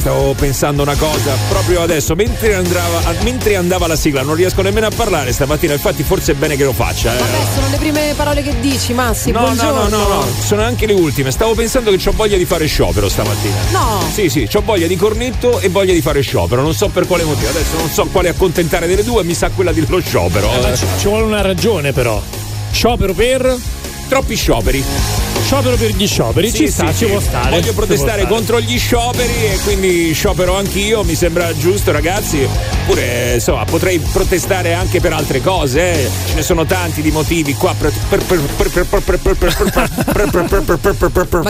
Stavo pensando una cosa proprio adesso, mentre andava, mentre andava la sigla, non riesco nemmeno a parlare stamattina, infatti forse è bene che lo faccia. Eh. Vabbè, sono le prime parole che dici, Massi. No, buongiorno. no, no, no, no, sono anche le ultime. Stavo pensando che ho voglia di fare sciopero stamattina. No. Sì, sì, ho voglia di cornetto e voglia di fare sciopero. Non so per quale motivo. Adesso non so quale accontentare delle due, mi sa quella dello sciopero. Eh, ci, ci vuole una ragione, però. Sciopero per troppi scioperi. Sciopero per gli scioperi, sì, ci sì, sta, sì, ci può stare. Voglio protestare contro gli scioperi e quindi sciopero anch'io, mi sembra giusto ragazzi. Oppure, insomma, potrei protestare anche per altre cose, eh. ce ne sono tanti di motivi qua. Ma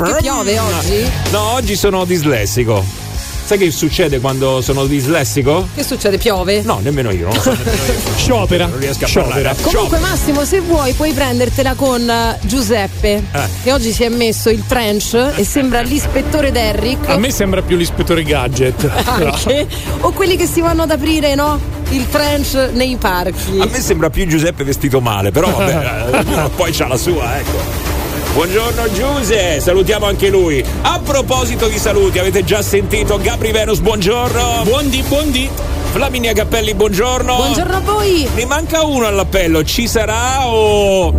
che piove oggi? No, oggi sono dislessico. Sai che succede quando sono dislessico? Che succede? Piove? No, nemmeno io, non so nemmeno io. Sciopera. Non riesco a Sciopera. parlare. Comunque Massimo, se vuoi puoi prendertela con eh, Giuseppe, Eh. che oggi si è messo il trench e sembra l'ispettore Derrick. A me sembra più l'ispettore gadget. anche, o quelli che si vanno ad aprire, no? Il trench nei parchi. A me sembra più Giuseppe vestito male, però vabbè, eh, poi c'ha la sua, ecco. Buongiorno Giuse, salutiamo anche lui. A proposito di saluti, avete già sentito Gabri Venus, buongiorno. Buondì, buondì. Flaminia Cappelli, buongiorno. Buongiorno a voi. Ne manca uno all'appello, ci sarà o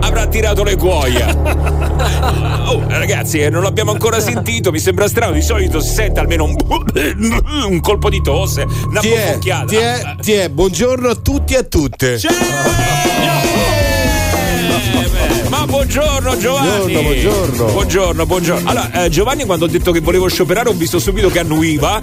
avrà tirato le cuoia? Oh, ragazzi, eh, non l'abbiamo ancora sentito, mi sembra strano, di solito si sente almeno un, un colpo di tosse, una Ti è, boccocchiata. ti è, ti è, buongiorno a tutti e a tutte. Ma buongiorno Giovanni! Buongiorno, buongiorno. Buongiorno, buongiorno. Allora, eh, Giovanni quando ho detto che volevo scioperare ho visto subito che annuiva.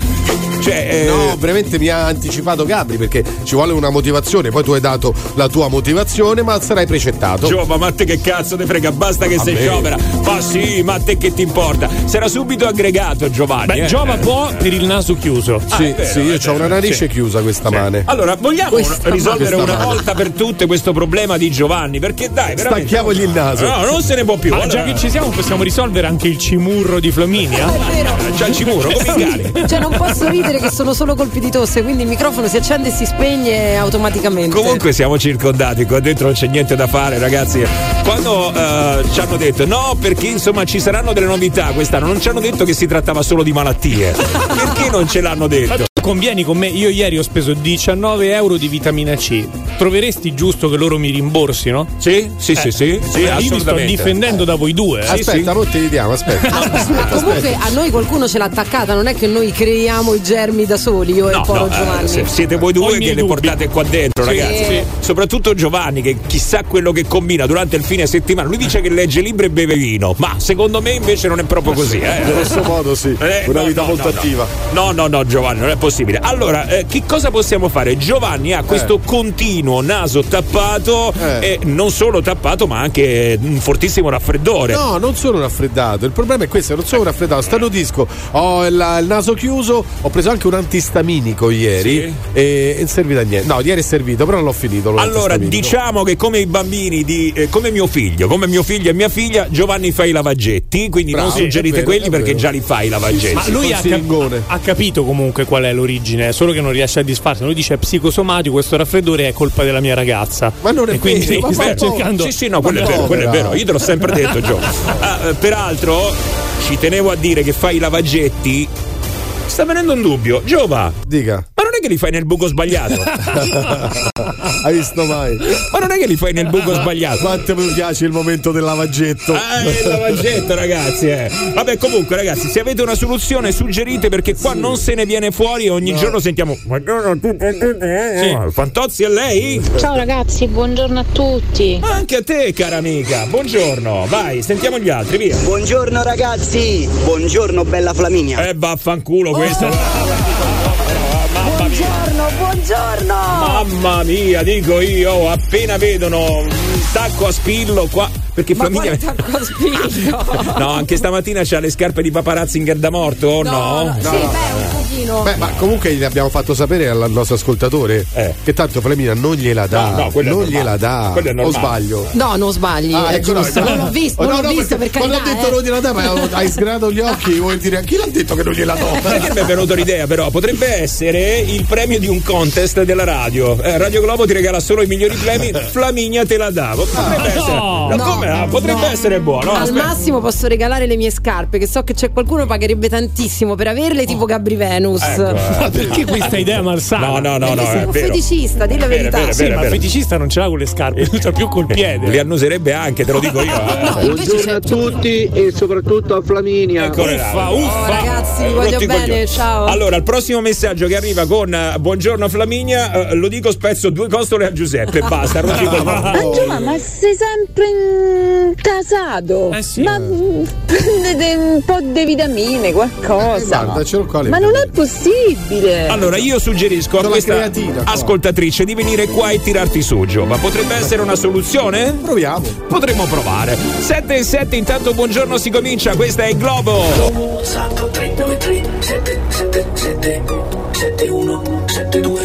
Cioè, eh, No, veramente mi ha anticipato Gabri perché ci vuole una motivazione. Poi tu hai dato la tua motivazione, ma sarai precettato. Giova, ma a te che cazzo te frega? Basta che A sei me. sciopera. Ma sì, ma a te che ti importa? Sarà subito aggregato Giovanni. Beh, eh. Giova può per il naso chiuso. Ah, sì, vero, sì, io ho una narice sì. chiusa questa mane. Allora, vogliamo Questa risolvere mano. una volta per tutte questo problema di Giovanni? Perché dai, veramente. Stacchiamogli il naso. No, non se ne può più. Ma Allora, già che ci siamo, possiamo risolvere anche il cimurro di Flaminia? È vero. C'ha il cimuro, come i cani. Cioè non posso ridere che sono solo colpi di tosse, quindi il microfono si accende e si spegne automaticamente. Comunque siamo circondati, qua dentro non c'è niente da fare, ragazzi. Quando eh, ci hanno detto no, perché insomma ci saranno delle novità quest'anno, non ci hanno detto che si trattava solo di malattie. Perché non ce l'hanno detto? Convieni con me, io ieri ho speso 19 euro di vitamina C. Troveresti giusto che loro mi rimborsino? Sì, sì, sì, sì, sì, io mi sto difendendo da voi due. eh. aspetta, mo te li diamo, aspetta. Ma comunque a noi qualcuno ce l'ha attaccata, non è che noi creiamo i germi da soli, io e No, il Polo no, eh, Giovanni. se- siete voi due che le portate qua dentro, Sì. ragazzi. Sì. Soprattutto Giovanni, che chissà quello che combina durante il fine settimana. Lui dice che legge libri e beve vino, ma secondo me invece non è proprio così. Eh? Grosso modo sì, Eh, una no, vita no, molto attiva. No, no, no, Giovanni, non è possibile. Allora, eh, che cosa possiamo fare? Giovanni ha questo continuo naso tappato, Eh. e non solo tappato, ma anche un fortissimo raffreddore. No, non sono raffreddato. Il problema è questo: non sono raffreddato. Starnutisco, ho il, il naso chiuso. Ho preso anche un antistaminico ieri. Sì. E non servito a niente. No, ieri è servito, però non l'ho finito. Allora, diciamo che come i bambini di eh, come mio figlio, come mio figlio e mia figlia, Giovanni fa i lavaggetti, quindi Bravo, non suggerite vero, quelli perché già li fa i lavaggetti. Ma lui ha, cap- ha capito comunque qual è l'origine, solo che non riesce a disfarsi. Lui dice è psicosomatico, questo raffreddore è colpa della mia ragazza. Ma non è e quindi vero, ma sta cercando. Sì, sì, no, quello è vero, quello è vero. Io te l'ho sempre detto, Gio. Ah, eh, peraltro, ci tenevo a dire che fai i lavaggetti. Sta venendo un dubbio. Giova, Dica, ma non è che li fai nel buco sbagliato? hai visto mai? ma non è che li fai nel buco sbagliato? Quanto mi piace il momento del lavaggetto. Ah, il lavaggetto, ragazzi. Eh. Vabbè, comunque, ragazzi, se avete una soluzione, suggerite perché qua non se ne viene fuori e ogni giorno sentiamo. Tu. Oh, Fantozzi è lei? Ciao ragazzi, buongiorno a tutti. Anche a te, cara amica. Buongiorno. Vai, sentiamo gli altri, via. Buongiorno ragazzi, buongiorno bella Flaminia. Eh, vaffanculo questo. Buongiorno, buongiorno! Mamma mia, dico io, appena vedono un tacco a spillo qua. Perché Ma famiglia. quale tacco a spillo? No, anche stamattina c'ha le scarpe di paparazzinger da morto, o no? Sì, beh, un pochino. Beh, ma comunque gli abbiamo fatto sapere al nostro ascoltatore Eh. che tanto Flemina non gliela dà. No, no, non gliela dà. Quello è o sbaglio? No, non sbagli, Ah, ecco, no, no. Non l'ho visto, Oh, non no, l'ho no, visto perché per Quando ha detto eh. non gliela dà, ma hai sgranato gli occhi, vuoi dire chi l'ha detto che non gliela do? Perché mi è venuta l'idea, però potrebbe essere il premio di un contest della radio. Eh, radio Globo ti regala solo i migliori premi. Flaminia te la davo. Potrebbe essere. no. No, come? Ah, potrebbe no. essere buono. Al Aspetta. massimo posso regalare le mie scarpe, che so che c'è qualcuno che pagherebbe tantissimo per averle, tipo Gabri Venus. Ecco, eh. Ma perché questa idea malsana? No, no, no, no. sei È un vero. feticista, di la vero, verità. vero, è Sì, vero, ma il vero. feticista non ce l'ha con le scarpe, c'ha più col piede. Li annuserebbe anche, te lo dico io. eh. No, Buongiorno a tutti e soprattutto a Flaminia. Ancora là. Uffa, uffa. Oh, ragazzi, vi Eh, voglio bene, ciao. Allora, il prossimo messaggio che arriva con eh, Buongiorno Flaminia, eh, lo dico spezzo due costole a Giuseppe, basta, rotti i coglioni. Angela, ma sei sempre casato? Eh sì. Ma mm, prendete un po' di vitamine, qualcosa. Guarda, ce l'ho qua le ma non è possibile. Allora, io suggerisco a questa ascoltatrice di venire qua e tirarti su, Gio. Ma potrebbe essere una soluzione? Proviamo. Potremmo provare. 7 e 7, intanto buongiorno si comincia, questa è Globo. Esatto, 393 777 7172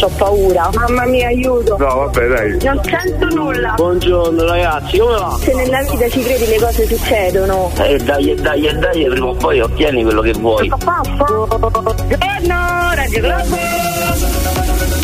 Ho paura. Mamma mia, aiuto. No, vabbè, dai. Non sento nulla. Buongiorno ragazzi, come va? Se nella vita ci credi le cose succedono. E dai, e dai, e dai, prima o poi ottieni quello che vuoi. Buongiorno, Radio Globo.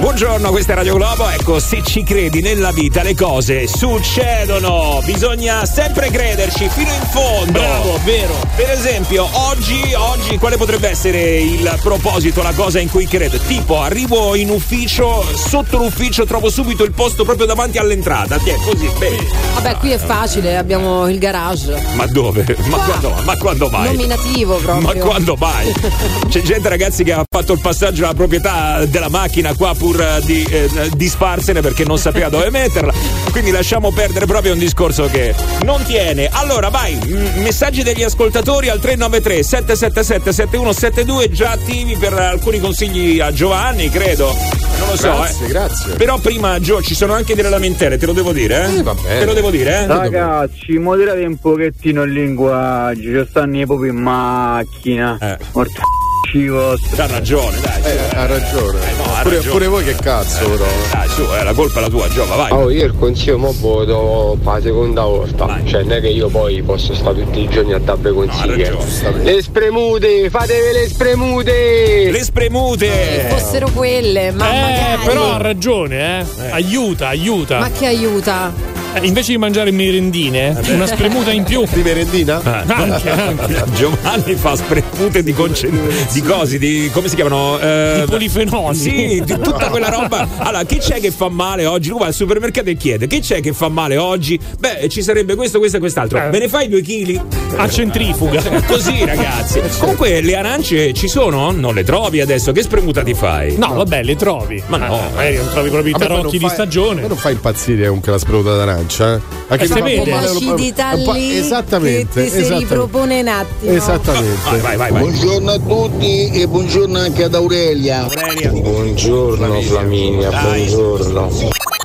Buongiorno, questa è Radio Globo. Ecco, se ci credi nella vita le cose succedono. Bisogna sempre crederci fino in fondo. Bravo, vero. Per esempio, oggi, oggi quale potrebbe essere il proposito, la cosa in cui credo? Tipo, arrivo in ufficio, sotto l'ufficio trovo subito il posto proprio davanti all'entrata. Ti è così, bene. Vabbè, qui è facile, abbiamo il garage. Ma dove? Ma quando, ma quando mai? Nominativo proprio. Ma quando mai? C'è gente ragazzi che ha fatto il passaggio alla proprietà della macchina qua pur eh, di eh, disfarsene perché non sapeva dove metterla. Quindi lasciamo perdere proprio un discorso che non tiene. Allora vai, messaggi degli ascoltatori al 393 777 7172 già attivi per alcuni consigli a Giovanni, credo. Non lo so, Grazie, eh. grazie. Però prima Gio ci sono anche delle lamentele, te lo devo dire, eh? Eh, va bene. Te lo devo dire, eh? Ragazzi, moderate un pochettino il linguaggio, ci stanno i proprio in macchina. Eh. Mortacci vostri. C'ha ragione, dai. Eh, ha ragione. no, ha pure, ragione. pure voi che cazzo, però. Dai, su, eh, la colpa è la tua, Giova, vai. Oh, io il consiglio mo voto per la seconda volta. Vai. Cioè, non è che io poi posso stare tutti i giorni a dare consigli. ragione. le spremute, fatevi le spremute! Le spremute! Se fossero quelle, ma Eh, magari. però ha ragione, eh. Aiuta, aiuta. Ma che aiuta? Eh, invece di mangiare merendine, una spremuta in più. Di merendina? Anche, anche. Giovanni fa spremute di, concen- di cosi, di come si chiamano? Eh, Di polifenoli. Sì, di tutta quella roba. Allora, che c'è che fa male oggi? Tu vai al supermercato e chiede che c'è che fa male oggi? Beh, ci sarebbe questo, questo e quest'altro. Eh. Me ne fai due chili? A centrifuga. Così, ragazzi. Comunque, le arance ci sono? Non le trovi adesso? Che spremuta ti fai? No, vabbè, le trovi. Ma no. Eh, magari non trovi proprio i tarocchi di fa- a stagione. me non fa impazzire comunque la spremuta d'arancia, eh? Anche Eh, se vede. L'acidità lì Esattamente. che ti si ripropone un attimo. Esattamente. Vai, vai, vai. vai. Buongiorno a tutti e buongiorno anche ad Aurelia. Aurelia. Buongiorno Flaminia, Dai. buongiorno.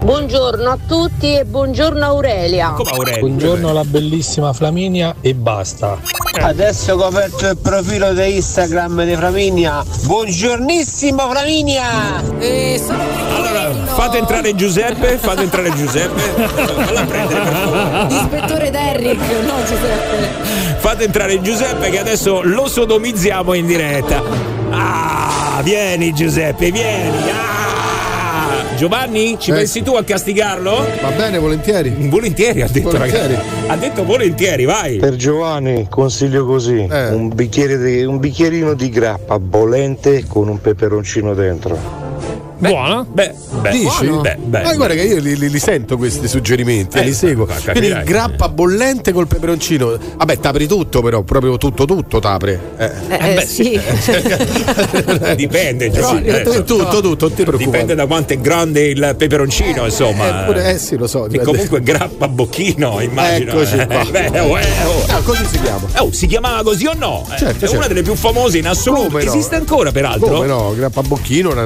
Buongiorno a tutti e buongiorno Aurelia. Come Aurelia? Buongiorno alla bellissima Flaminia e basta. Adesso che ho aperto il profilo di Instagram di Flaminia. Buongiornissimo Flaminia! Eh, Allora, fate entrare Giuseppe, fate entrare Giuseppe. Falla prendere per favore. L'ispettore Derrick, no Giuseppe. Fate entrare Giuseppe che adesso lo sodomizziamo in diretta. Ah, vieni Giuseppe, vieni. Ah! Giovanni, ci Eh. pensi tu a castigarlo? Va bene, volentieri. Volentieri, ha detto Volentieri. ragazzi. Ha detto volentieri, vai. Per Giovanni consiglio così, Eh. un, bicchiere di- un bicchierino di grappa bollente con un peperoncino dentro. Buona? Beh, beh, Dici? Beh, beh. Ma guarda che io li, li- li sento questi suggerimenti, Eh, li seguo. ma Quindi grappa bollente col peperoncino. Vabbè, t'apri tutto però, proprio tutto tutto t'apri. Eh. Eh, eh, sì. Dipende, Giovanni. eh, Tutto, tutto, tutto, non ti preoccupare. Dipende da quanto è grande il peperoncino, insomma. eh, pure- eh, sì, lo so, Che comunque grappa bocchino, immagino. Eccoci qua. Eh, beh, oh, eh, oh. Ah, così si chiama. Oh, si chiamava così o no? Eh, Certo, è una certo. delle più famose in assoluto. Come no? Esiste ancora, peraltro? Come no? Grappa Bocchino, la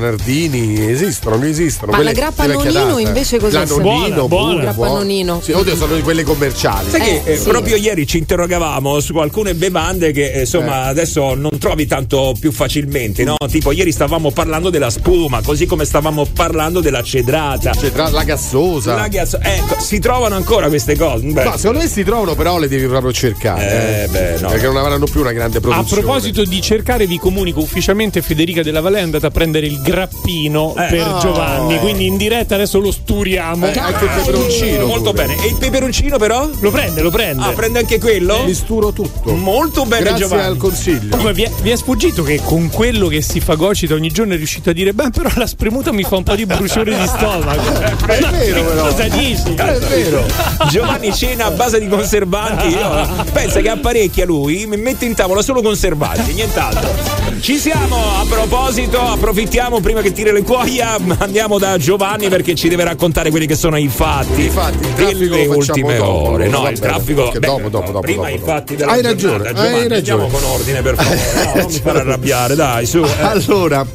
Nardini, esistono, non esistono. Ma quelle la grappa nonino invece cos'è? La nonino, Buona, buona. Grappa nonino. Sì, oddio, sono di quelle commerciali. Sai che Eh, eh, sì. proprio ieri ci interrogavamo su alcune bevande che eh, insomma adesso non trovi tanto più facilmente, no? Tipo ieri stavamo parlando della spuma, così come stavamo parlando della cedrata. Tra la gassosa. La ghiaccio- ecco, si trovano ancora queste cose. Beh, No, secondo me si trovano, però le devi proprio cercare. Eh, beh, no. Perché non avranno più una grande A produzione. proposito di cercare, vi comunico ufficialmente Federica Della Valle è andata a prendere il grappino Eh, per no. Giovanni, quindi in diretta adesso lo sturiamo. Eh, anche il peperoncino. molto pure. bene. E il peperoncino però? Lo prende, lo prende. Ah, prende anche quello? Misturo tutto. Molto bene Grazie Giovanni. al consiglio. Comunque vi è, vi è sfuggito che con quello che si fagocita ogni giorno è riuscito a dire: Beh, però la spremuta mi fa un po' di bruciore di stomaco. È vero, però. Cosa dici? È vero. Giovanni cena a base di conservanti. Io- pensa che apparecchia lui, mi mette in tavola solo conservanti, nient'altro. Ci siamo, a proposito, approfittiamo prima che tiri le cuoia, andiamo da Giovanni perché ci deve raccontare quelli che sono i fatti, Infatti, il traffico delle ultime dopo, ore. No, il traffico beh, dopo, dopo, dopo, prima dopo, i fatti della Hai giornata. ragione, hai Giovanni, ragione. Andiamo con ordine per favore. No, non mi fare arrabbiare, dai, su. eh. Allora.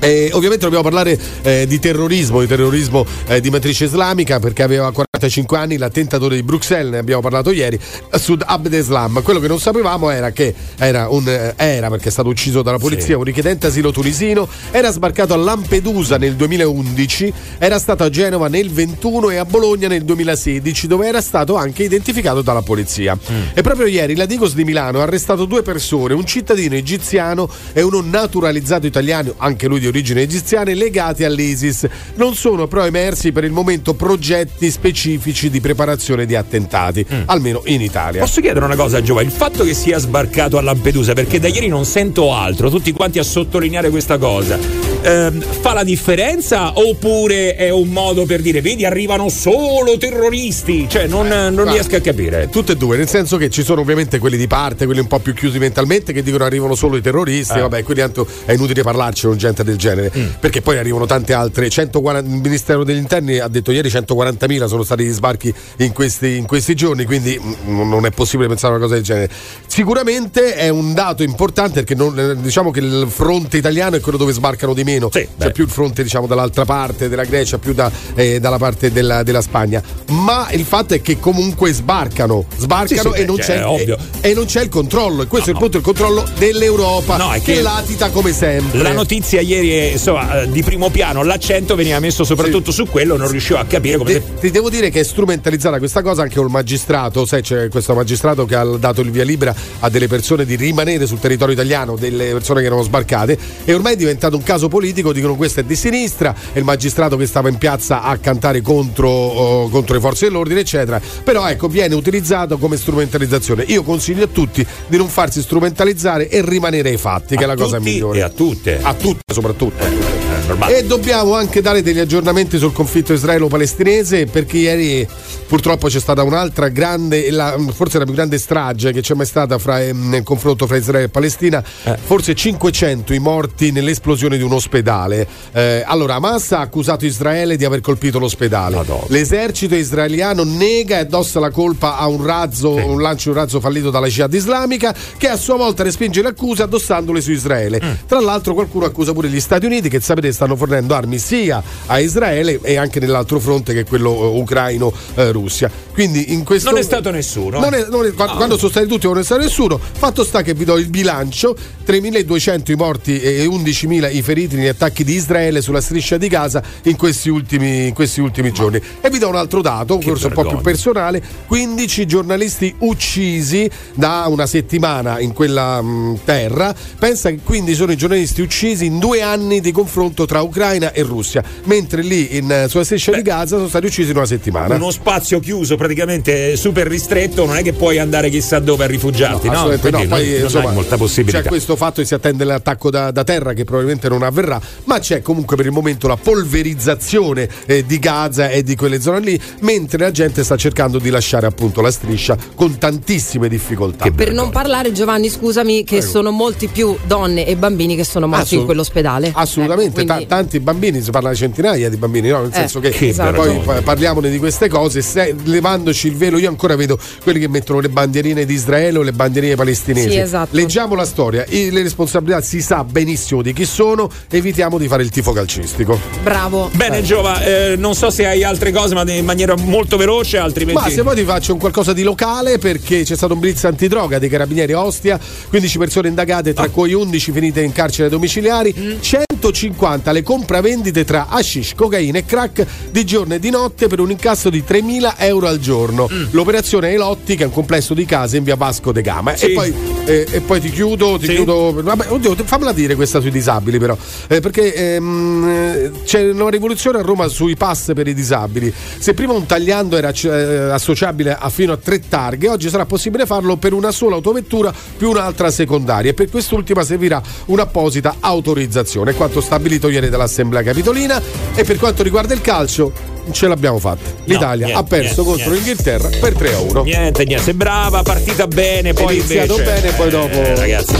eh, ovviamente dobbiamo parlare eh, di terrorismo, di terrorismo eh, di matrice islamica perché aveva 45 anni l'attentatore di Bruxelles, ne abbiamo parlato ieri, Sud Abdeslam. Quello che non sapevamo era che era, un, eh, era perché è stato ucciso dalla polizia, un richiedente asilo tunisino, era sbarcato a Lampedusa nel 2011, era stato a Genova nel 21 e a Bologna nel 2016 dove era stato anche identificato dalla polizia. E proprio ieri la Digos di Milano ha arrestato due persone, un cittadino egiziano e uno naturalizzato italiano, anche lui di origine egiziana, legati all'ISIS. Non sono però emersi per il momento progetti specifici di preparazione di attentati, almeno in Italia. Posso chiedere una cosa, Giova? Il fatto che sia sbarcato a Lampedusa, perché da ieri non sento altro, tutti quanti a sottolineare questa cosa, ehm, fa la differenza oppure è un modo per dire, vedi, arrivano solo terroristi? Cioè, non, non guarda, riesco a capire. Tutte e due, nel senso che ci sono ovviamente quelli di parte, quelli un po' più chiusi mentalmente, che dicono arrivano solo i terroristi, Eh. vabbè, quindi tanto è inutile parlarci con gente del genere, Mm. perché poi arrivano tante altre. 140 il Ministero degli Interni ha detto ieri 140.000 sono stati gli sbarchi in questi, in questi giorni, quindi mm, non è possibile pensare a una cosa del genere. Sicuramente è un dato importante perché non- eh, diciamo che il fronte italiano è quello dove sbarcano di meno, Sì, c'è beh. più il fronte diciamo dall'altra parte della Grecia, più da, eh, dalla parte della, della Spagna, ma il fatto è che comunque sbarcano, sbarcano Sì, sì, e, non c'è, è ovvio. e, e non c'è il controllo e questo è il punto, il controllo dell'Europa No, è che, che latita come sempre. La notizia ieri, è, insomma, eh, di primo piano, l'accento veniva messo soprattutto su quello, non riuscivo a capire come Ti, se- ti devo dire che è strumentalizzata questa cosa anche col magistrato, sai c'è questo magistrato che ha dato il via libera a delle persone di rimanere sul territorio italiano, delle persone che erano sbarcate e ormai è diventato un caso politico, dicono questo è di sinistra, è il magistrato che stava in piazza a cantare contro, oh, contro le forze dell'ordine eccetera, però ecco viene utilizzato come strumentalizzazione. Io consiglio a tutti di non farsi strumentalizzare e rimanere ai fatti, che è la cosa migliore. e a tutte. A tutte soprattutto. Eh, normale. E dobbiamo anche dare degli aggiornamenti sul conflitto israelo-palestinese perché ieri purtroppo c'è stata un'altra grande, la- forse la più grande strage che c'è mai stata fra, ehm, nel confronto fra Israele e Palestina, forse 500 i morti nell'esplosione di un ospedale. Eh, allora Hamas ha accusato Israele di aver colpito l'ospedale. Madonna. L'esercito israeliano nega e addossa la colpa a un razzo, un lancio di un razzo fallito dalla Jihad islamica che a sua volta respinge le accuse addossandole su Israele. Tra l'altro qualcuno accusa pure gli Stati Uniti che sapete stanno fornendo armi sia a Israele e anche nell'altro fronte che è quello eh, ucraino-Russia. Quindi in questo Non è stato nessuno. Non è- non è- quando, quando sono stati tutti non è stato nessuno. Fatto sta che vi do il bilancio: 3.200 i morti e 11.000 i feriti negli attacchi di Israele sulla striscia di Gaza in questi ultimi, in questi ultimi giorni. E vi do un altro dato, forse un po' più personale: 15 giornalisti uccisi da una settimana in quella mh, terra. Pensa che quindi sono i giornalisti uccisi in due anni di confronto tra Ucraina e Russia, mentre lì in, eh, sulla striscia di Gaza sono stati uccisi in una settimana. Uno spazio chiuso praticamente super ristretto, non è che puoi andare chissà dove a rifugiarti, no? Quindi no, poi, non, insomma, molta possibilità. C'è questo fatto che si attende l'attacco da, da terra che probabilmente non avverrà, ma c'è comunque per il momento la polverizzazione eh, di Gaza e di quelle zone lì, mentre la gente sta cercando di lasciare appunto la striscia con tantissime difficoltà. Per non parlare, Giovanni, scusami, che sono molti più donne e bambini che sono morti Assolut- in quell'ospedale. Assolutamente, Ta- tanti bambini, si parla di centinaia di bambini, no? nel Eh, senso che che esatto. poi parliamone di queste cose, se- levandoci il velo, io ancora vedo quelli che mettono le bandierine di Israele o le bandierine palestinesi. Sì, esatto. Leggiamo la storia, i- le responsabilità si sa benissimo di chi sono, evitiamo di fare il tifo calcistico. Bravo. Bene, Giova, eh, non so se hai altre cose, ma in maniera molto veloce, altrimenti. Ma se vuoi ti faccio un qualcosa di locale perché c'è stato un blitz antidroga dei carabinieri a Ostia, 15 persone indagate, tra cui 11 finite in carcere domiciliari, 150 le compravendite tra hashish, cocaina e crack di giorno e di notte per un incasso di 3.000 euro al giorno. L'operazione Elotti che è un complesso di case in via Vasco de Gama. Sì. E, poi, eh, e poi ti chiudo, ti Sì. chiudo. Vabbè, oddio, fammela dire questa sui disabili però. Eh, perché ehm, eh, c'è una rivoluzione a Roma sui pass per i disabili. Se prima un tagliando era eh, associabile a fino a tre targhe, oggi sarà possibile farlo per una sola autovettura più un'altra secondaria e per quest'ultima servirà un'apposita autorizzazione, quanto stabilito ieri dall'Assemblea Capitolina e per quanto riguarda il calcio ce l'abbiamo fatta. L'Italia niente, ha perso niente, contro niente. l'Inghilterra per 3 a 1. Niente, niente, sembrava partita bene, poi iniziato invece, bene, poi dopo- eh, ragazzi.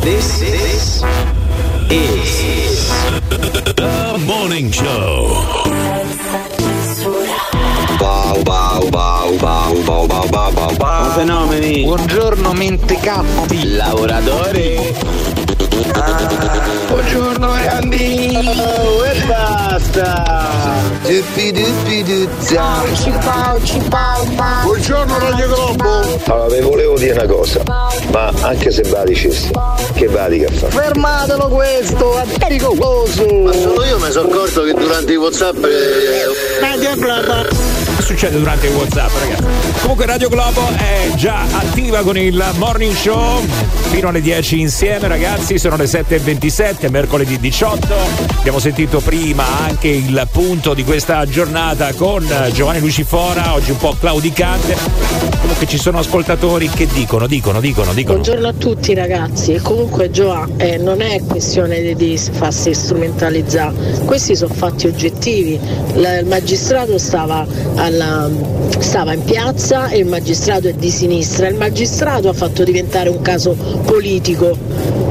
This is the morning show. Wow, wow, wow, wow, wow, wow, wow, wow, wow. Fenomeni. Buongiorno, mentecatti. Lavoratori. Buongiorno, grandi. Oh, e basta. Duppi, duppi, duzza. Buongiorno Radio Globo. Allora, vi volevo dire una cosa, ma anche se va dicessi, che vadi a fare? Fermatelo questo, è pericoloso. Ma solo io mi sono accorto che durante i Whatsapp. Radio Globo. Che succede durante il WhatsApp, ragazzi? Comunque Radio Globo è già attiva con il morning show fino alle 10 insieme, ragazzi. Sono le 7.27, mercoledì 18. Abbiamo sentito prima anche il punto di questa giornata con Giovanni Lucifora, oggi un po' claudicante. Comunque ci sono ascoltatori che dicono, dicono, dicono, dicono. Buongiorno a tutti ragazzi, comunque Gioa eh, non è questione di, farsi strumentalizzare, questi sono fatti oggettivi, il magistrato stava, alla- stava in piazza e il magistrato è di sinistra, il magistrato ha fatto diventare un caso politico,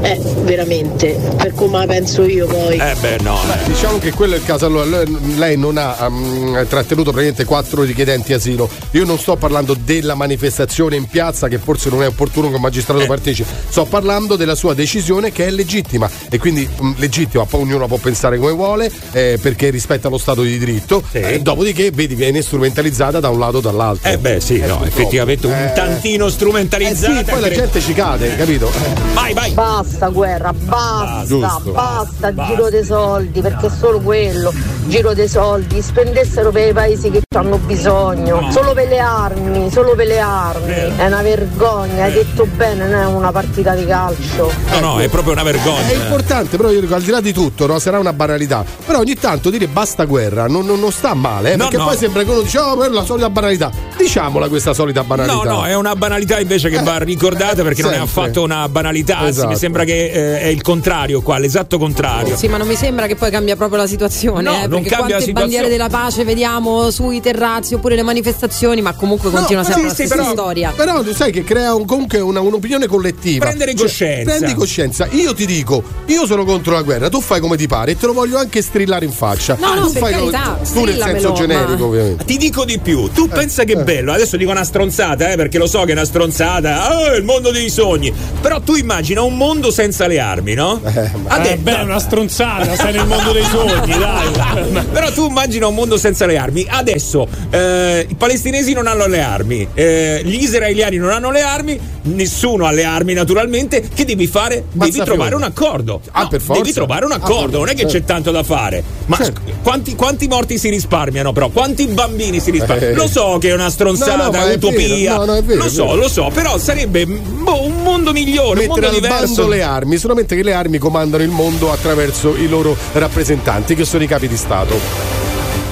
eh, veramente, per come la penso io poi. Eh beh, no. eh. Diciamo che quello è il caso. Allora, lei- non ha um, trattenuto praticamente quattro richiedenti asilo. Io non sto parlando della manifestazione in piazza, che forse non è opportuno che un magistrato Eh. partecipi. Sto parlando della sua decisione che è legittima. E quindi um, legittima, poi ognuno può pensare come vuole, eh, perché rispetta lo Stato di diritto. Sì. Eh, dopodiché, vedi, viene strumentalizzata da un lato o dall'altro. Eh beh sì, no, purtroppo. effettivamente un Eh. tantino Eh strumentalizzata. sì, poi la gente ci cade, capito? Vai, vai. Basta guerra, basta, Giusto. basta, giro dei soldi, perché è solo quello, giro dei soldi, spendessero per i paesi che hanno bisogno, solo per le armi, solo per le armi, è una vergogna, hai detto bene, non è una partita di calcio. No, no, è proprio una È vergogna. importante, però io dico, al di là di tutto, no, sarà una banalità. Però ogni tanto dire basta guerra non, non- non sta male, eh, No, perché no. poi sembra che uno dice, oh, per la solita banalità. Diciamola questa solita banalità. No, no, è una banalità invece che va ricordata perché non è sempre. affatto una banalità, anzi Esatto. mi sembra che eh, è il contrario qua, l'esatto contrario. Sì, ma non mi sembra che poi cambia proprio la situazione. No, eh, non perché cambia quante la situazione. bandiere della pace vediamo sui terrazzi oppure le manifestazioni, ma comunque continua No, sempre sì, la sì, stessa però, storia. Però tu sai che crea un- comunque una- un'opinione collettiva. Prendere Cioè, coscienza. prendi coscienza. Io ti dico, io sono contro la guerra, tu fai come ti pare e te lo voglio anche strillare in faccia. No, no, tu per fai carità, tu nel senso generico, ma- ovviamente. Ti dico di più, tu pensa che bello, adesso dico una stronzata, eh, perché lo so che è una stronzata, ah, il mondo dei sogni. Però tu immagina un mondo senza le armi, no? Ade- Eh, beh, è una stronzata, sei nel mondo dei sogni, dai. Però tu immagina un mondo senza le armi. Adesso eh, i palestinesi non hanno le armi, eh, gli israeliani non hanno le armi, nessuno ha le armi naturalmente. Che devi fare? Devi Mazzafiori. trovare un accordo. Ah, No, per forza. Devi trovare un Ah, accordo, non è che c'è certo. tanto da fare. Ma Certo. quanti, quanti morti si risparmiano però? Quanti bambini si risparmiano? Eh. Lo so che è una stronzata, No, no, ma utopia. vero. No, no, è vero, lo so, lo so, però sarebbe boh, un mondo migliore, un mettere mondo al diverso. le armi, solamente che le armi comandano il mondo attraverso i loro rappresentanti, che sono i capi di Stato.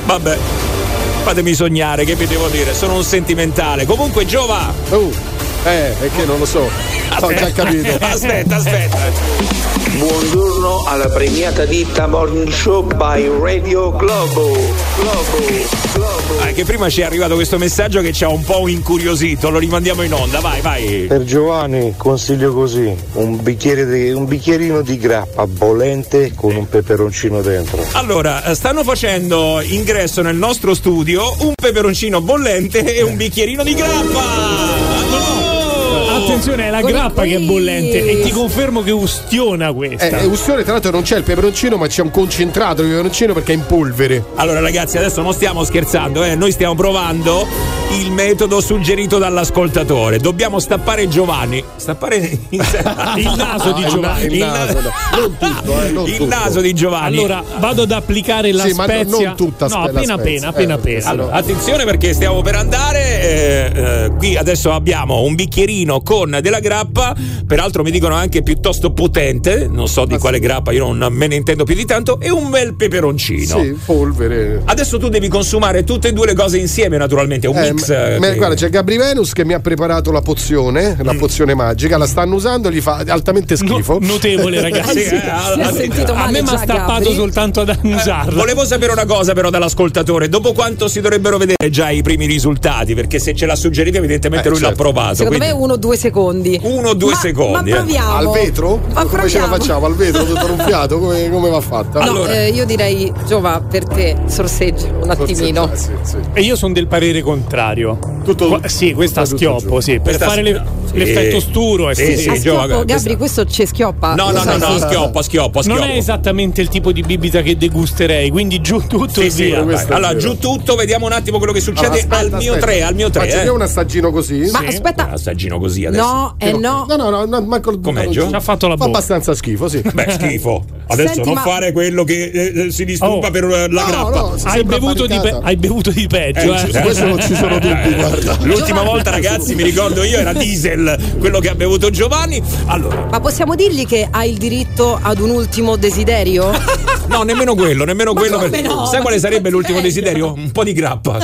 Vabbè. Fatemi sognare, che vi devo dire? Sono un sentimentale. Comunque, Giova, Oh, Eh, perché non lo so. Ho già capito. Aspetta, aspetta. Buongiorno alla premiata ditta Morning Show by Radio Globo. Globo, Globo. Ah, che prima ci è arrivato questo messaggio che ci ha un po' incuriosito, lo rimandiamo in onda, vai, vai. Per Giovanni consiglio così, un, bicchiere di- un bicchierino di grappa bollente con un peperoncino dentro. Allora, eh, stanno facendo ingresso nel nostro studio un peperoncino bollente e un bicchierino di grappa. Attenzione, è la grappa che è bollente e ti confermo che ustiona Eh, questa. eh, ustione, tra l'altro non c'è il peperoncino, ma c'è un concentrato di peperoncino perché è in polvere. Allora ragazzi, adesso non stiamo scherzando, eh? noi stiamo provando il metodo suggerito dall'ascoltatore. Dobbiamo stappare Giovanni. Stappare il, naso di Giovanni. il naso, no. Non tutto, eh, non il tutto. naso di Giovanni. Allora, vado ad applicare la Sì, ma no- spezia. non tutta no, appena spezia. appena, appena Eh, appena. Allora, attenzione perché stiamo per andare. eh, eh, qui adesso abbiamo un bicchierino con della grappa, peraltro mi dicono anche piuttosto potente. Non so di quale grappa, io non me ne intendo più di tanto. E un bel peperoncino. Sì, polvere. Adesso tu devi consumare tutte e due le cose insieme, naturalmente. È un Eh, mix. Ma- eh, ma- che- guarda, c'è Gabri Venus che mi ha preparato la pozione, la Mm. pozione magica, la stanno usando, gli fa altamente schifo. Notevole, ragazzi. Sì, eh, Si è sentito A male me mi ha stappato Gabri. soltanto ad annusarla. Volevo sapere una cosa però dall'ascoltatore, dopo quanto si dovrebbero vedere già i primi risultati? Perché se ce l'ha suggerito evidentemente Eh, lui l'ha certo. provato. Secondo quindi- me uno o due secondi. Uno o due Ma- secondi, Ma eh. proviamo. Al vetro? Ma come ce la proviamo. facciamo? Al vetro, tutto ronfiato? Come, come va fatta? No, Allora. eh, io direi, Giova, per te sorseggia un attimino. Sì, sì. E io sono del parere contrario. Tutto- Qua- sì, questa a schioppo, sì. Per Questa- fare le- sì. l'effetto sturo. È Sì, sì, sì. A Giova, schioppo, Gabri, questo ci schioppa. No, no, no, no, schioppo, schioppo. Non è esattamente il tipo di bibita che degusterei, quindi giù tutto Sì, e sì, via. questo Allora, giù tutto, vediamo un attimo quello che succede Allora, aspetta, al mio aspetta. 3, al mio 3. Faccio Eh. un assaggino così. Ma Sì. aspetta, Assaggino così adesso. no, eh no. No, no, no, butto Gio? Ci ha fatto la Fa bocca. abbastanza schifo, sì. Beh, schifo. Adesso non fare quello che eh, si disturba Oh. per eh, la grappa. Hai bevuto, di pe- barricata. hai bevuto di peggio, Eh, eh. questo non ci sono dubbi, guarda. L'ultima volta, ragazzi, mi ricordo io, era diesel quello che ha bevuto Giovanni. Allora, Ma possiamo dirgli che ha il diritto ad un ultimo desiderio? no, nemmeno quello, nemmeno quello. come per- no? Sai Ma quale sarebbe l'ultimo cattiveria. desiderio? Un po' di grappa.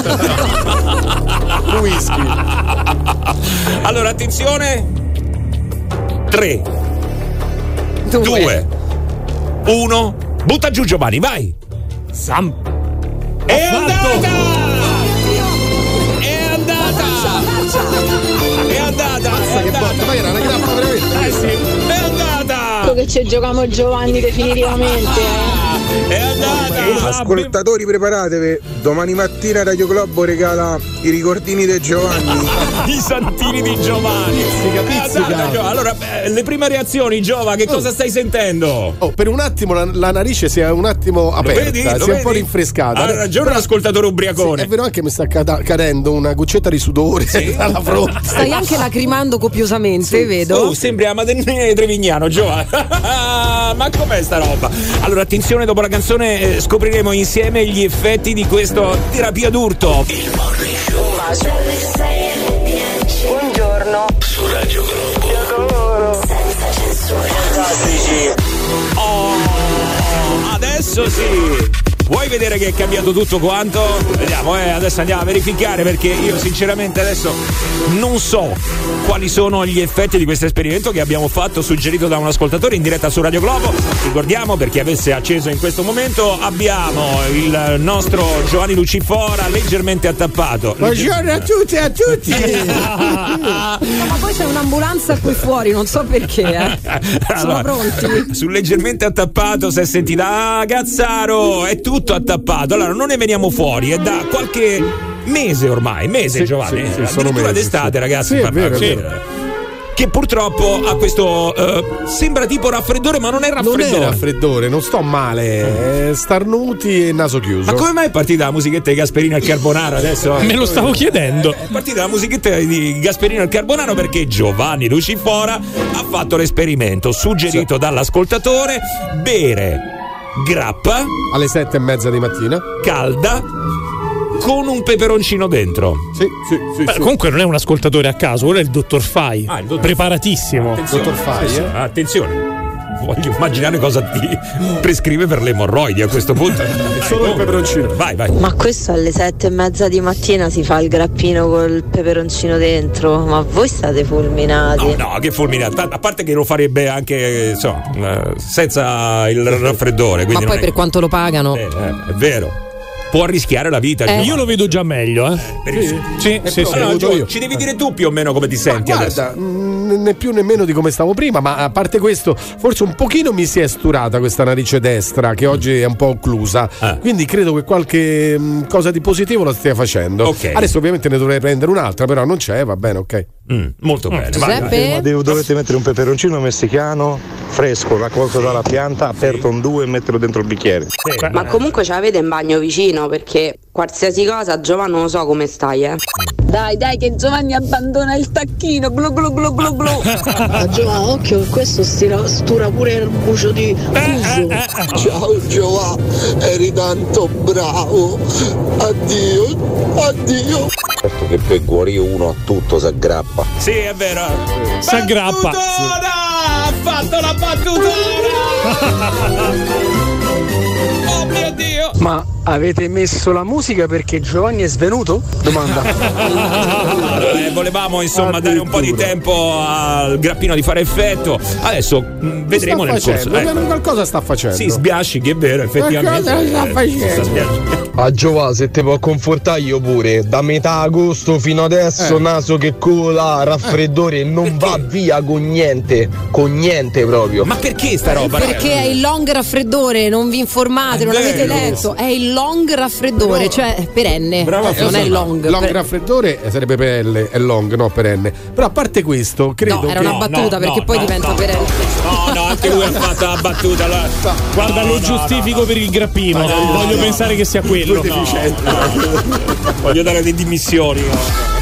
Whisky. allora, attenzione. 3, Due. 2, 1. Butta giù Giovanni, vai. Sam. È fatto! andata! È andata! È andata! È Che botta, andata! ma era una grappa veramente. Eh sì, è andata! che ci giochiamo Giovanni definitivamente. Eh. È andata! Ascoltatori preparatevi, domani mattina Radio Globo regala i ricordini di Giovanni. I santini di Giovanni. Pizzica, È pizzica. andata, Gio- Allora, beh, le prime reazioni, Giova, che cosa stai sentendo? Oh, per un attimo la, la narice si è un attimo Lo aperta, vedi? si Lo è un vedi? po' rinfrescata. Ha ragione l'ascoltatore ubriacone. Sì, è vero anche che mi sta cadendo una goccetta di sudore dalla fronte. Stai anche lacrimando copiosamente, vedo. Oh, sembri a Madennina Trevignano, Giova. Ma com'è sta roba? Allora, attenzione, dopo la canzone eh, scopriremo insieme gli effetti di questo terapia d'urto. Buongiorno. Su Radio Globo. Oh, adesso sì. Vuoi vedere che è cambiato tutto quanto? Vediamo, eh, adesso andiamo a verificare perché io sinceramente adesso non so quali sono gli effetti di questo esperimento che abbiamo fatto suggerito da un ascoltatore in diretta su Radio Globo. Ricordiamo per chi avesse acceso in questo momento abbiamo il nostro Giovanni Lucifora leggermente attappato. Buongiorno a tutti e a tutti. No, ma poi c'è un'ambulanza qui fuori, non so perché. Eh. Sono Allora, pronti? Sul leggermente attappato si è sentita Ah Cazzaro è tutto attappato Allora non ne veniamo fuori È da qualche mese ormai Mese Sì, Giovanni sì, sì, eh, Addirittura mesi, d'estate ragazzi è vero, è sì. vero. Che purtroppo ha questo eh, Sembra tipo raffreddore ma non è Non raffreddore è raffreddore, non sto male. eh, starnuti e naso chiuso. Ma come mai è partita la musichetta di Gasperino al Carbonaro adesso? Me lo stavo chiedendo. È partita la musichetta di Gasperino al Carbonaro perché Giovanni Lucifora ha fatto l'esperimento suggerito dall'ascoltatore bere grappa Alle sette e mezza di mattina? calda con un peperoncino dentro. Sì, sì, sì. Beh, sì. comunque non è un ascoltatore a caso, quello è il dottor Fai. Ah, il dottor- Preparatissimo. Attenzione, Dottor Fai, sì, sì, eh? attenzione. Voglio immaginare cosa ti prescrive per le emorroidi a questo punto. Solo il peperoncino. Vai, vai. Ma questo alle sette e mezza di mattina si fa il grappino col peperoncino dentro? Ma voi state fulminati? No, che fulminata. A parte che lo farebbe anche insomma, eh, senza il raffreddore. Ma poi è- per quanto lo pagano? Eh, eh, è vero. Può rischiare la vita. Eh. Io lo vedo già meglio, eh. Sì, sì, sì. Allora, avuto Gio, io. ci devi dire tu più o meno come ti senti Guarda, adesso. mh, né più né meno di come stavo prima, ma a parte questo, forse un pochino mi si è sturata questa narice destra che oggi è un po' occlusa. Ah. Quindi credo che qualche mh, cosa di positivo la stia facendo. Ok. Adesso ovviamente ne dovrei prendere un'altra, però non c'è, va bene, ok. Mm, molto bene. vai, vai. Giuseppe? Ma devo- dovete mettere un peperoncino messicano fresco, raccolto dalla pianta, aperto un 2 e metterlo dentro il bicchiere. Ma comunque ce l'avete in bagno vicino perché qualsiasi cosa, Giovanni non lo so come stai, eh. Dai, dai, che Giovanni abbandona il tacchino. Glu glu glu glu glu. Ma Giovanni, occhio che questo stira- stura pure il bucio di fuso. Ciao Giova, eri tanto bravo. Addio, addio. Certo che per guarire uno a tutto si aggrappa. Sì, è vero. S'aggrappa. Battutona! Ha fatto la battutona! oh mio Dio! Ma avete messo la musica perché Giovanni è svenuto? Domanda. Eh, volevamo insomma dare un po' di tempo al grappino di fare effetto. Adesso mh, vedremo sta nel corso. facendo, eh. qualcosa sta facendo. Sì, sbiascichi, è vero, effettivamente. cosa sta Eh, facendo? A Giova, se ti può confortare io pure, da metà agosto fino adesso, Eh. naso che cola, raffreddore, non va via con niente, con niente proprio. Ma perché sta roba? Perché è il long raffreddore, non vi informate, non l'avete letto. È il long raffreddore, cioè è perenne. Brava, Eh, non è long. Long per- raffreddore eh, sarebbe perenne, è long, no perenne. Però a parte questo, credo No, era che una battuta perché poi diventa perenne. No, no, anche lui ha fatto la battuta. allora- Guarda, No, lo no, giustifico per il grappino. No, Voglio no. pensare che sia quello. Voglio dare le dimissioni.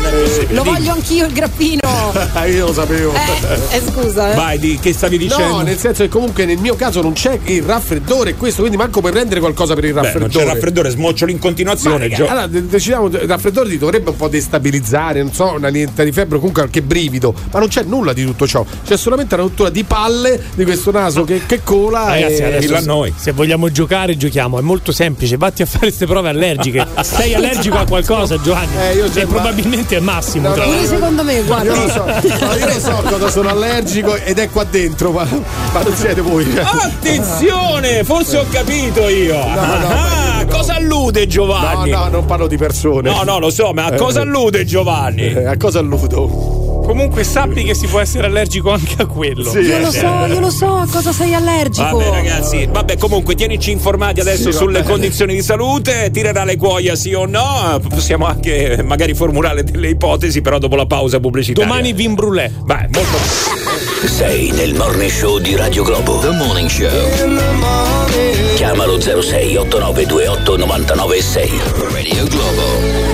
Lo Dimmi. voglio anch'io il grappino. Io lo sapevo. Eh, eh, scusa. eh. Vai, di, che stavi dicendo? No, nel senso che comunque nel mio caso non c'è il raffreddore, questo, quindi manco puoi prendere qualcosa per il Beh, raffreddore. non c'è raffreddore, smoccioli in Ma, continuazione. Gio. allora de- decidiamo, il raffreddore ti dovrebbe un po' destabilizzare, non so, una niente di febbre, comunque qualche brivido, ma non c'è nulla di tutto ciò, c'è solamente la rottura di palle di questo naso che, che cola Ragazzi, e adesso a noi. se vogliamo giocare, giochiamo. È molto semplice. Vatti a fare queste prove allergiche. Sei allergico a qualcosa, Giovanni? Eh, io già- e probabilmente è Massimo. No, tra no, secondo me, guarda. Io lo so, no, io lo so cosa sono allergico ed è qua dentro, ma, ma non siete voi. Attenzione, forse ho capito io. Ah, cosa allude No, Giovanni? no, non parlo di persone. No, no, lo so, ma a Eh, cosa allude Giovanni? eh, a cosa alludo? Comunque sappi che si può essere allergico anche a quello. Sì. Io lo so, io lo so a cosa sei allergico. Vabbè ragazzi, vabbè comunque tienici informati adesso Sì, sulle vabbè. condizioni di salute, tirerà le cuoia sì o no, possiamo anche magari formulare delle ipotesi però dopo la pausa pubblicitaria. Domani vin brûlé. Vai, molto Sei nel morning show di Radio Globo. The Morning Show. Chiamalo 06 8928 996. Radio Globo.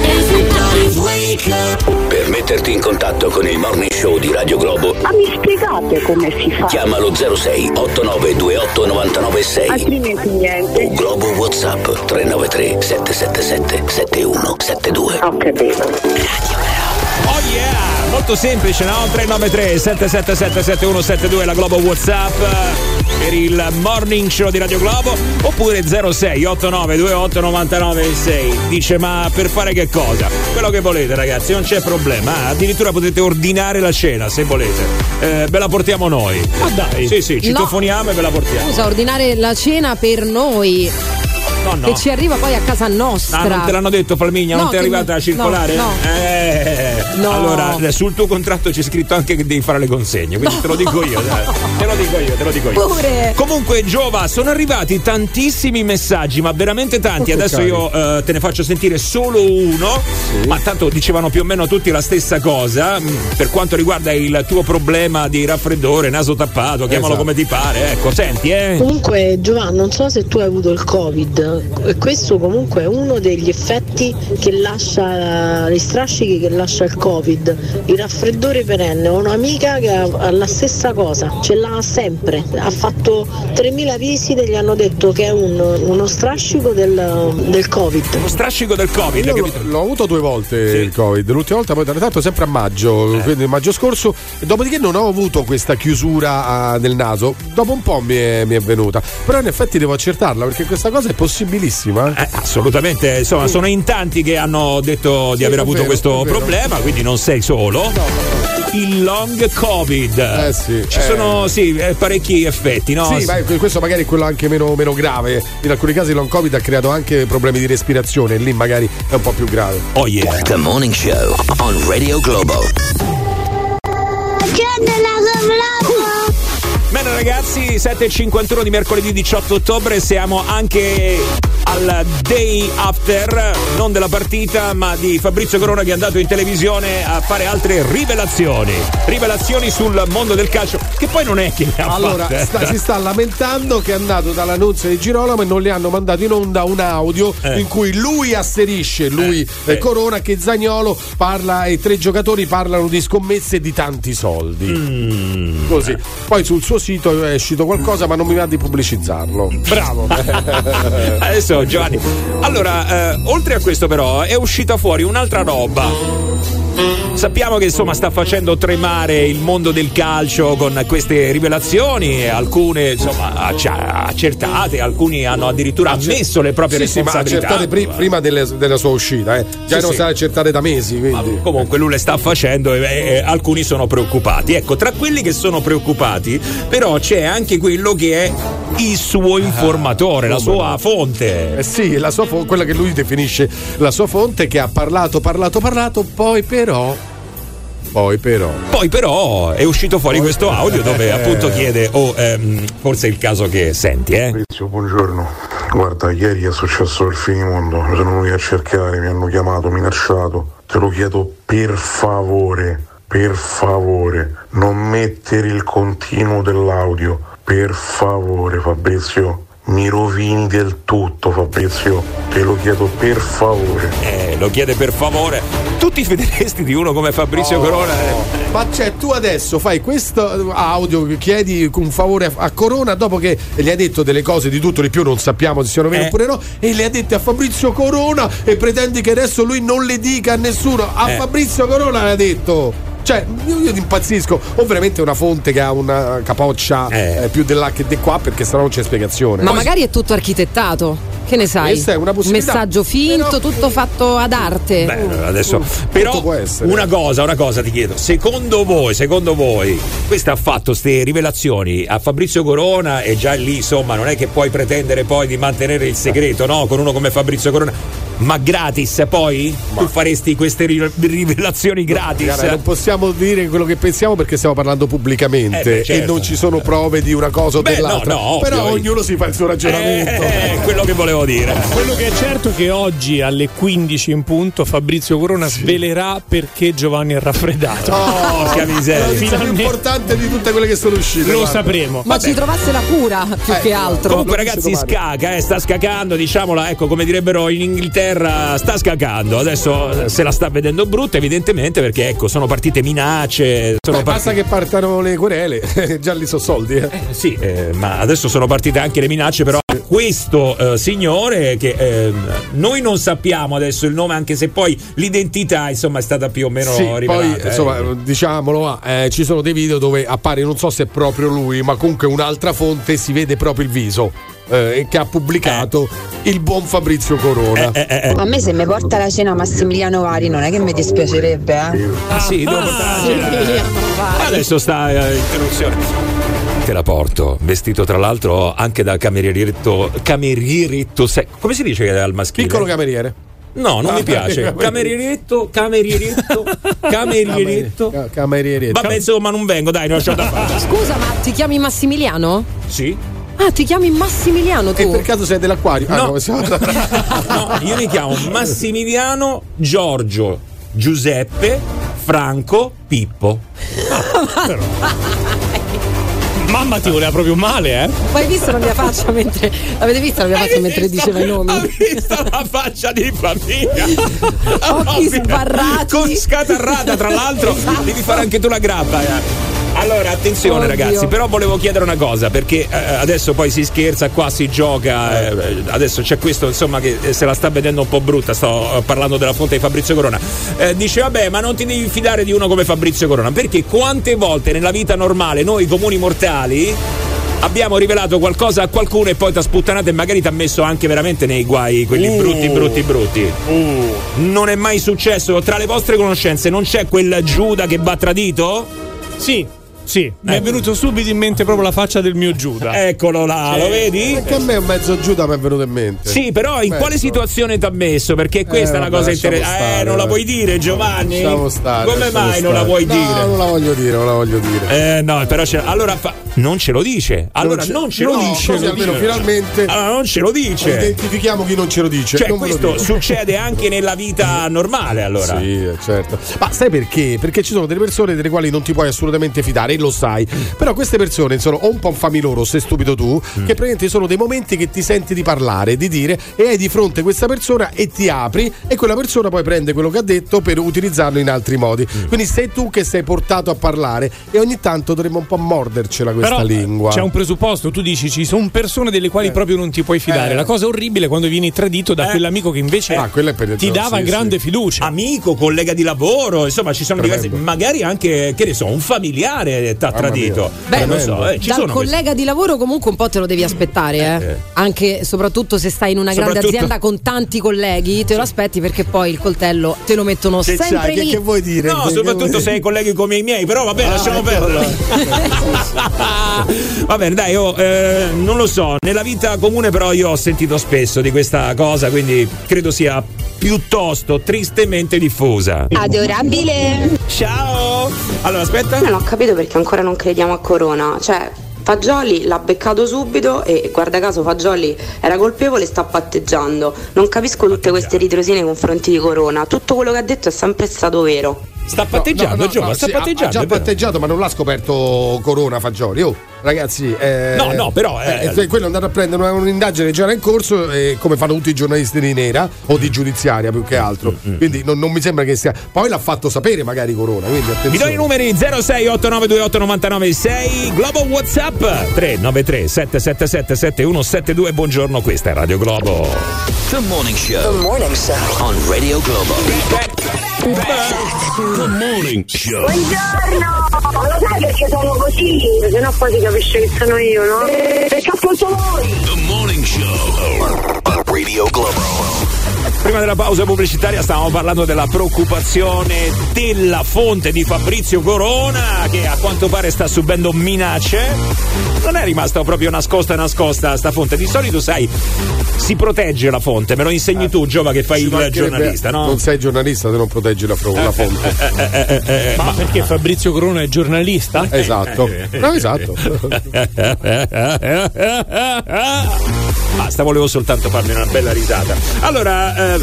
Per metterti in contatto con il morning show di Radio Globo, Ma mi spiegate come si fa? chiamalo 06 8928 996. Altrimenti niente. O Globo WhatsApp 393 777 7172. Ho capito. Oh yeah! Molto semplice, no? 393 777 7172 la Globo Whatsapp eh, per il morning show di Radio Globo oppure 06 89 28 99 6 dice ma per fare che cosa? Quello che volete ragazzi non c'è problema addirittura potete ordinare la cena se volete Eh, ve la portiamo noi Ma dai. sì sì No. citofoniamo e ve la portiamo Scusa, ordinare la cena per noi. No no Che ci arriva poi a casa nostra. Ah, non te l'hanno detto Palmigna? No, non ti è arrivata la circolare? no, no. Eh, No. Allora, sul tuo contratto c'è scritto anche che devi fare le consegne, quindi te lo dico io, dai. te lo dico io, te lo dico io. Pure. Comunque, Giova, sono arrivati tantissimi messaggi, ma veramente tanti. Adesso io eh, te ne faccio sentire solo uno, ma tanto dicevano più o meno tutti la stessa cosa. mm, Per quanto riguarda il tuo problema di raffreddore, naso tappato, chiamalo Esatto. come ti pare. Ecco, senti, eh. Comunque, Giovanni, non so se tu hai avuto il Covid, e questo comunque è uno degli effetti che lascia, gli strascichi che lascia il Covid. Il raffreddore perenne, ho un'amica che ha la stessa cosa, ce l'ha sempre, ha fatto 3.000 visite, gli hanno detto che è un- uno strascico del, del Covid. Lo strascico del Covid, Io capito? l'ho, l'ho avuto due volte il Covid, l'ultima volta poi tra l'altro sempre a maggio, Eh. quindi maggio scorso, dopodiché non ho avuto questa chiusura ah, del naso, dopo un po' mi è, mi è venuta, però in effetti devo accertarla perché questa cosa è possibilissima. Eh, assolutamente, insomma, sono in tanti che hanno detto di Sì, aver avuto vero, questo problema, quindi non sei solo. Il long Covid. Eh sì, Ci eh. sono sì, eh, parecchi effetti, no? Sì, ma questo magari è quello anche meno, meno grave. In alcuni casi il long covid ha creato anche problemi di respirazione, lì magari è un po' più grave. Oh yeah. The Morning Show on Radio Globo. Ragazzi, 7.51 di mercoledì 18 ottobre, siamo anche al day after, non della partita, ma di Fabrizio Corona che è andato in televisione a fare altre rivelazioni. Rivelazioni sul mondo del calcio, che poi non è che le ha Allora, sta- si sta lamentando che è andato dall'annunzio di Girolamo e non le hanno mandato in onda un audio Eh. in cui lui asserisce, lui eh, Corona, che Zagnolo parla e tre giocatori parlano di scommesse di tanti soldi. Mm. Così. Poi sul suo sito è uscito qualcosa, ma non mi va di pubblicizzarlo. Bravo. Adesso Giovanni. Allora, eh, oltre a questo però è uscita fuori un'altra roba. Sappiamo che insomma sta facendo tremare il mondo del calcio con queste rivelazioni, alcune insomma accertate, alcuni hanno addirittura ammesso le proprie Sì, sì, ma responsabilità. accertate pri- prima delle- della sua uscita, eh. Già Sì, non sì. state accertate da mesi, quindi. Comunque lui le sta facendo e, e alcuni sono preoccupati. Ecco, tra quelli che sono preoccupati, però c'è anche quello che è il suo informatore, la come sua no? fonte. Eh sì, la sua fo- quella che lui definisce la sua fonte che ha parlato, parlato, parlato, poi però. Poi però. Poi però è uscito fuori questo audio dove appunto chiede, oh, ehm, forse è il caso che senti, eh? Fabrizio, buongiorno. Guarda, ieri è successo il finimondo, mi sono venuti a cercare, mi hanno chiamato, minacciato. Te lo chiedo per favore, per favore, non mettere il continuo dell'audio. Per favore, Fabrizio. Mi rovini del tutto, Fabrizio. Te lo chiedo per favore. Eh, lo chiede per favore. Tu ti fideresti di uno come Fabrizio Corona? Ma cioè, tu adesso fai questo audio, chiedi un favore a, a Corona dopo che gli hai detto delle cose di tutto di più, non sappiamo se siano vere Eh. oppure no, e le ha dette a Fabrizio Corona e pretendi che adesso lui non le dica a nessuno. A Eh. Fabrizio Corona l'ha detto. Cioè, io, io ti impazzisco. O veramente una fonte che ha una capoccia eh, più dell'H che di qua, perché sennò non c'è spiegazione. Ma Poi- magari è tutto architettato. Che ne sai? Questa è una possibilità. Messaggio finto, tutto fatto ad arte. Beh, adesso però una cosa, una cosa ti chiedo. Secondo voi, secondo voi, questa ha fatto queste rivelazioni a Fabrizio Corona e già lì, insomma, non è che puoi pretendere poi di mantenere il segreto, no? Con uno come Fabrizio Corona. Ma gratis poi? Tu faresti queste ri- rivelazioni gratis? Guarda, non possiamo dire quello che pensiamo perché stiamo parlando pubblicamente Eh, beh, certo. e non ci sono prove di una cosa o Beh, dell'altra. no, no, Però ovvio. ognuno si fa il suo ragionamento. Eh, quello che volevo dire. Quello che è certo è che oggi alle 15 in punto Fabrizio Corona svelerà perché Giovanni è raffreddato. Oh, Porca miseria. È la notizia più importante di tutte quelle che sono uscite. Lo guarda. sapremo. Ma ci trovasse la cura più Eh, che altro. Comunque, ragazzi, scaca, eh, sta scacando, diciamola, ecco, come direbbero in Inghilterra, sta scacando. Adesso eh, se la sta vedendo brutta, evidentemente, perché ecco, sono partite minacce. Sono Beh, basta che partano le querele, già lì sono soldi. Eh. Sì, eh, ma adesso sono partite anche le minacce, però a questo eh, signore che ehm, noi non sappiamo adesso il nome, anche se poi l'identità insomma è stata più o meno Sì, rivelata. poi eh. insomma, diciamolo, va, eh, ci sono dei video dove appare, non so se è proprio lui, ma comunque un'altra fonte si vede proprio il viso. Eh, che ha pubblicato il buon Fabrizio Corona. Eh, A me se mi porta la cena Massimiliano Vari non è che mi dispiacerebbe, eh? Ah sì, devo portare la cena. Adesso sta eh, interruzione. Te la porto, vestito tra l'altro anche da camerieretto. Camerieretto. se- come si dice al maschile? Piccolo cameriere. No, non Ah, mi piace. cameriere. Camerieretto, camerieretto, camerieretto. Ca- Camerieretto. Vabbè, insomma, non vengo, dai, non ho da fare. Scusa, ma ti chiami Massimiliano? Sì? Ah, ti chiami Massimiliano tu? E per caso sei dell'acquario? Ah, No. come siamo- No, io mi chiamo Massimiliano Giorgio Giuseppe Franco Pippo. Ma mamma ti voleva proprio male, eh? Ma hai visto la mia faccia mentre. Avete visto la mia faccia mentre diceva i nomi? Hai visto la faccia di famiglia? Occhi sbarrati. Con scatarrata, tra l'altro, Esatto. devi fare anche tu la grappa. eh. Allora, attenzione Oddio. ragazzi, però volevo chiedere una cosa, perché eh, adesso poi si scherza, qua si gioca, eh, adesso c'è questo insomma che eh, se la sta vedendo un po' brutta, sto eh, parlando della fonte di Fabrizio Corona. Eh, dice vabbè ma non ti devi fidare di uno come Fabrizio Corona, perché quante volte nella vita normale noi comuni mortali abbiamo rivelato qualcosa a qualcuno e poi ti ha sputtanato e magari ti ha messo anche veramente nei guai, quelli Uh. brutti, brutti, brutti. Non è mai successo? Tra le vostre conoscenze non c'è quel Giuda che va tradito? Sì, sì. Mi è venuto subito in mente proprio la faccia del mio Giuda. Eccolo là, Sì. lo vedi? Perché a me un mezzo Giuda mi è venuto in mente. Sì, però in Mezzo. quale situazione ti ha messo? Perché questa Eh, è una vabbè, cosa interessante. Eh, stare, non la puoi dire, Giovanni? Lasciamo stare. Come mai non la stare. vuoi No, dire? non la voglio dire, non la voglio dire. Eh no, però c'è. Allora fa- non ce lo dice. Allora ce- non ce no, lo dice. così almeno finalmente Allora non ce lo dice. identifichiamo chi non ce lo dice. Cioè, non questo succede anche nella vita normale, allora. Sì, eh, certo. Ma sai perché? Perché ci sono delle persone delle quali non ti puoi assolutamente fidare e lo sai. Però queste persone sono o un po' fammi loro, sei stupido tu, che praticamente sono dei momenti che ti senti di parlare, di dire e hai di fronte questa persona e ti apri e quella persona poi prende quello che ha detto per utilizzarlo in altri modi. Quindi sei tu che sei portato a parlare e ogni tanto dovremmo un po' mordercela questa Però lingua. c'è un presupposto, tu dici ci sono persone delle quali proprio non ti puoi fidare. Eh. La cosa orribile è quando vieni tradito da Eh. quell'amico che invece Ah, ti dava sì, grande sì. fiducia. Amico, collega di lavoro, insomma, ci sono diversi. Magari anche, che ne so, un familiare ti ha tradito. mia. Eh, non so, eh, ci Dal sono questi- collega di lavoro comunque un po' te lo devi aspettare, eh. Eh. Anche soprattutto se stai in una grande Soprattutto- azienda con tanti colleghi, te lo aspetti perché poi il coltello te lo mettono Che sempre c'hai? Che, lì. che vuoi dire? No, soprattutto se hai colleghi come i miei, però vabbè, Ah, lasciamo ecco perdere. Va bene, dai, oh, eh, non lo so. Nella vita comune, però, io ho sentito spesso di questa cosa, quindi credo sia piuttosto tristemente diffusa. Adorabile. Ciao! Allora, aspetta. Non ho capito perché ancora non crediamo a Corona. Cioè, Fagioli l'ha beccato subito e guarda caso Fagioli era colpevole e sta patteggiando. Non capisco tutte queste ritrosine nei confronti di Corona. Tutto quello che ha detto è sempre stato vero. Sta patteggiando, Giova, sta sì, ha- patteggiando. Ha già patteggiato, ma non l'ha scoperto Corona Fagioli. Oh, ragazzi, eh, No, no, però, eh, eh, quello è andato a prendere una- un'indagine già era in corso, eh, come fanno tutti i giornalisti di nera o di giudiziaria più che altro. Mm, Quindi non, non mi sembra che sia. Poi l'ha fatto sapere magari Corona. Quindi Vi do attenzione. i numeri 0689289996 Globo Whatsapp 393 777 7172 Buongiorno, questa è Radio Globo. The Morning Show. The Morning Show. On Radio Globo. The Morning Show. Buongiorno! Lo sai perché sono così? Se no poi si capisce che sono io, no? Perché ascolto voi! The Morning Show. Radio Globo. Prima della pausa pubblicitaria stavamo parlando della preoccupazione della fonte di Fabrizio Corona che a quanto pare sta subendo minacce. Non è rimasta proprio nascosta nascosta sta fonte. Di solito sai, si protegge la fonte, me lo insegni tu Giova che fai il giornalista, no? Non sei giornalista se non proteggi la, fro- la fonte. Eh, eh, eh, Ma perché Fabrizio Corona è giornalista? Esatto. No, esatto. Basta, volevo soltanto farmi una bella risata. Allora, eh,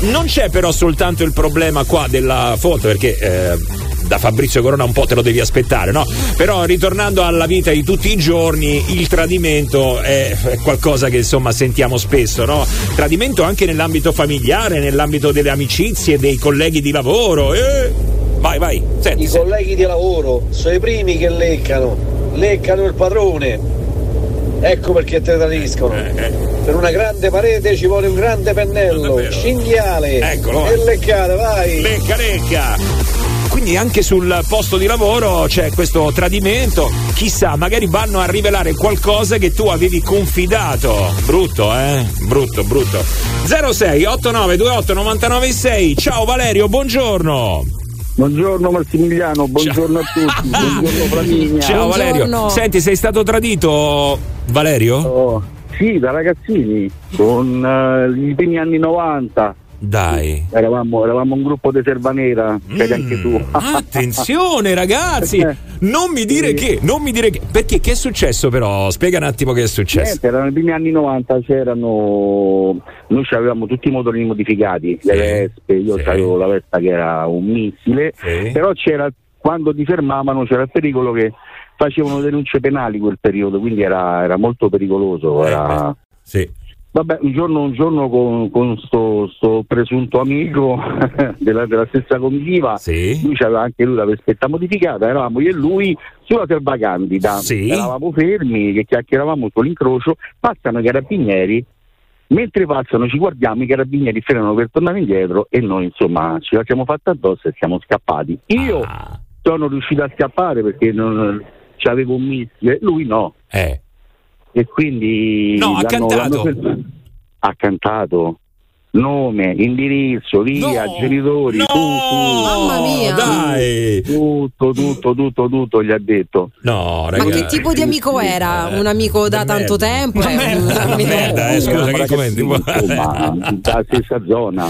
non c'è però soltanto il problema qua della fonte, perché eh, da Fabrizio Corona un po' te lo devi aspettare, no? Però ritornando alla vita di tutti i giorni, il tradimento è, è qualcosa che insomma sentiamo spesso, no? Tradimento anche nell'ambito familiare, nell'ambito delle amicizie, dei colleghi di lavoro. eh. Vai, vai, senti. I senti. colleghi di lavoro sono i primi che leccano, leccano il padrone. Ecco perché te tradiscono. Per una grande parete ci vuole un grande pennello, cinghiale. Eccolo. E leccate, vai. Lecca, lecca. Quindi anche sul posto di lavoro c'è questo tradimento. Chissà, magari vanno a rivelare qualcosa che tu avevi confidato. Brutto, eh? Brutto, brutto. 06 89 28 996. Ciao Valerio, buongiorno. Buongiorno Massimiliano, buongiorno a tutti, buongiorno Flaminia. Ciao Valerio. Senti, sei stato tradito, Valerio? Oh, sì, da ragazzini, con eh, i primi anni 90. Dai. Eravamo, eravamo un gruppo di Serva Nera, vedi anche tu. Attenzione ragazzi, non mi dire che, non mi dire che. Perché che è successo però? Spiega un attimo che è successo. Niente, erano i primi anni 90, c'erano. Noi avevamo tutti i motorini modificati, le Vespe, io avevo la Vespa che era un missile, però c'era quando ti fermavano c'era il pericolo che facevano denunce penali quel periodo, quindi era, era molto pericoloso. Era... Sì. Vabbè, un giorno, un giorno con, con sto, sto presunto amico della, della stessa comitiva, lui aveva anche lui la vespetta modificata, eravamo io e lui sulla Selva Candida, eravamo fermi, che chiacchieravamo sull'incrocio, passano i carabinieri, mentre passano ci guardiamo, i carabinieri frenano per tornare indietro e noi insomma ci facciamo fatta addosso e siamo scappati. Io Ah. sono riuscito a scappare perché non, c'avevo un missile, lui no. Eh. E quindi No, ha cantato. ha cantato nome, indirizzo, via, genitori, tutto, Mamma mia. dai. tutto, tutto, tutto, tutto gli ha detto. No, Ma che tipo di amico era? Un amico da tanto tempo? È un amico- Merda, eh, scusa, che commenti? Insomma, dalla stessa zona.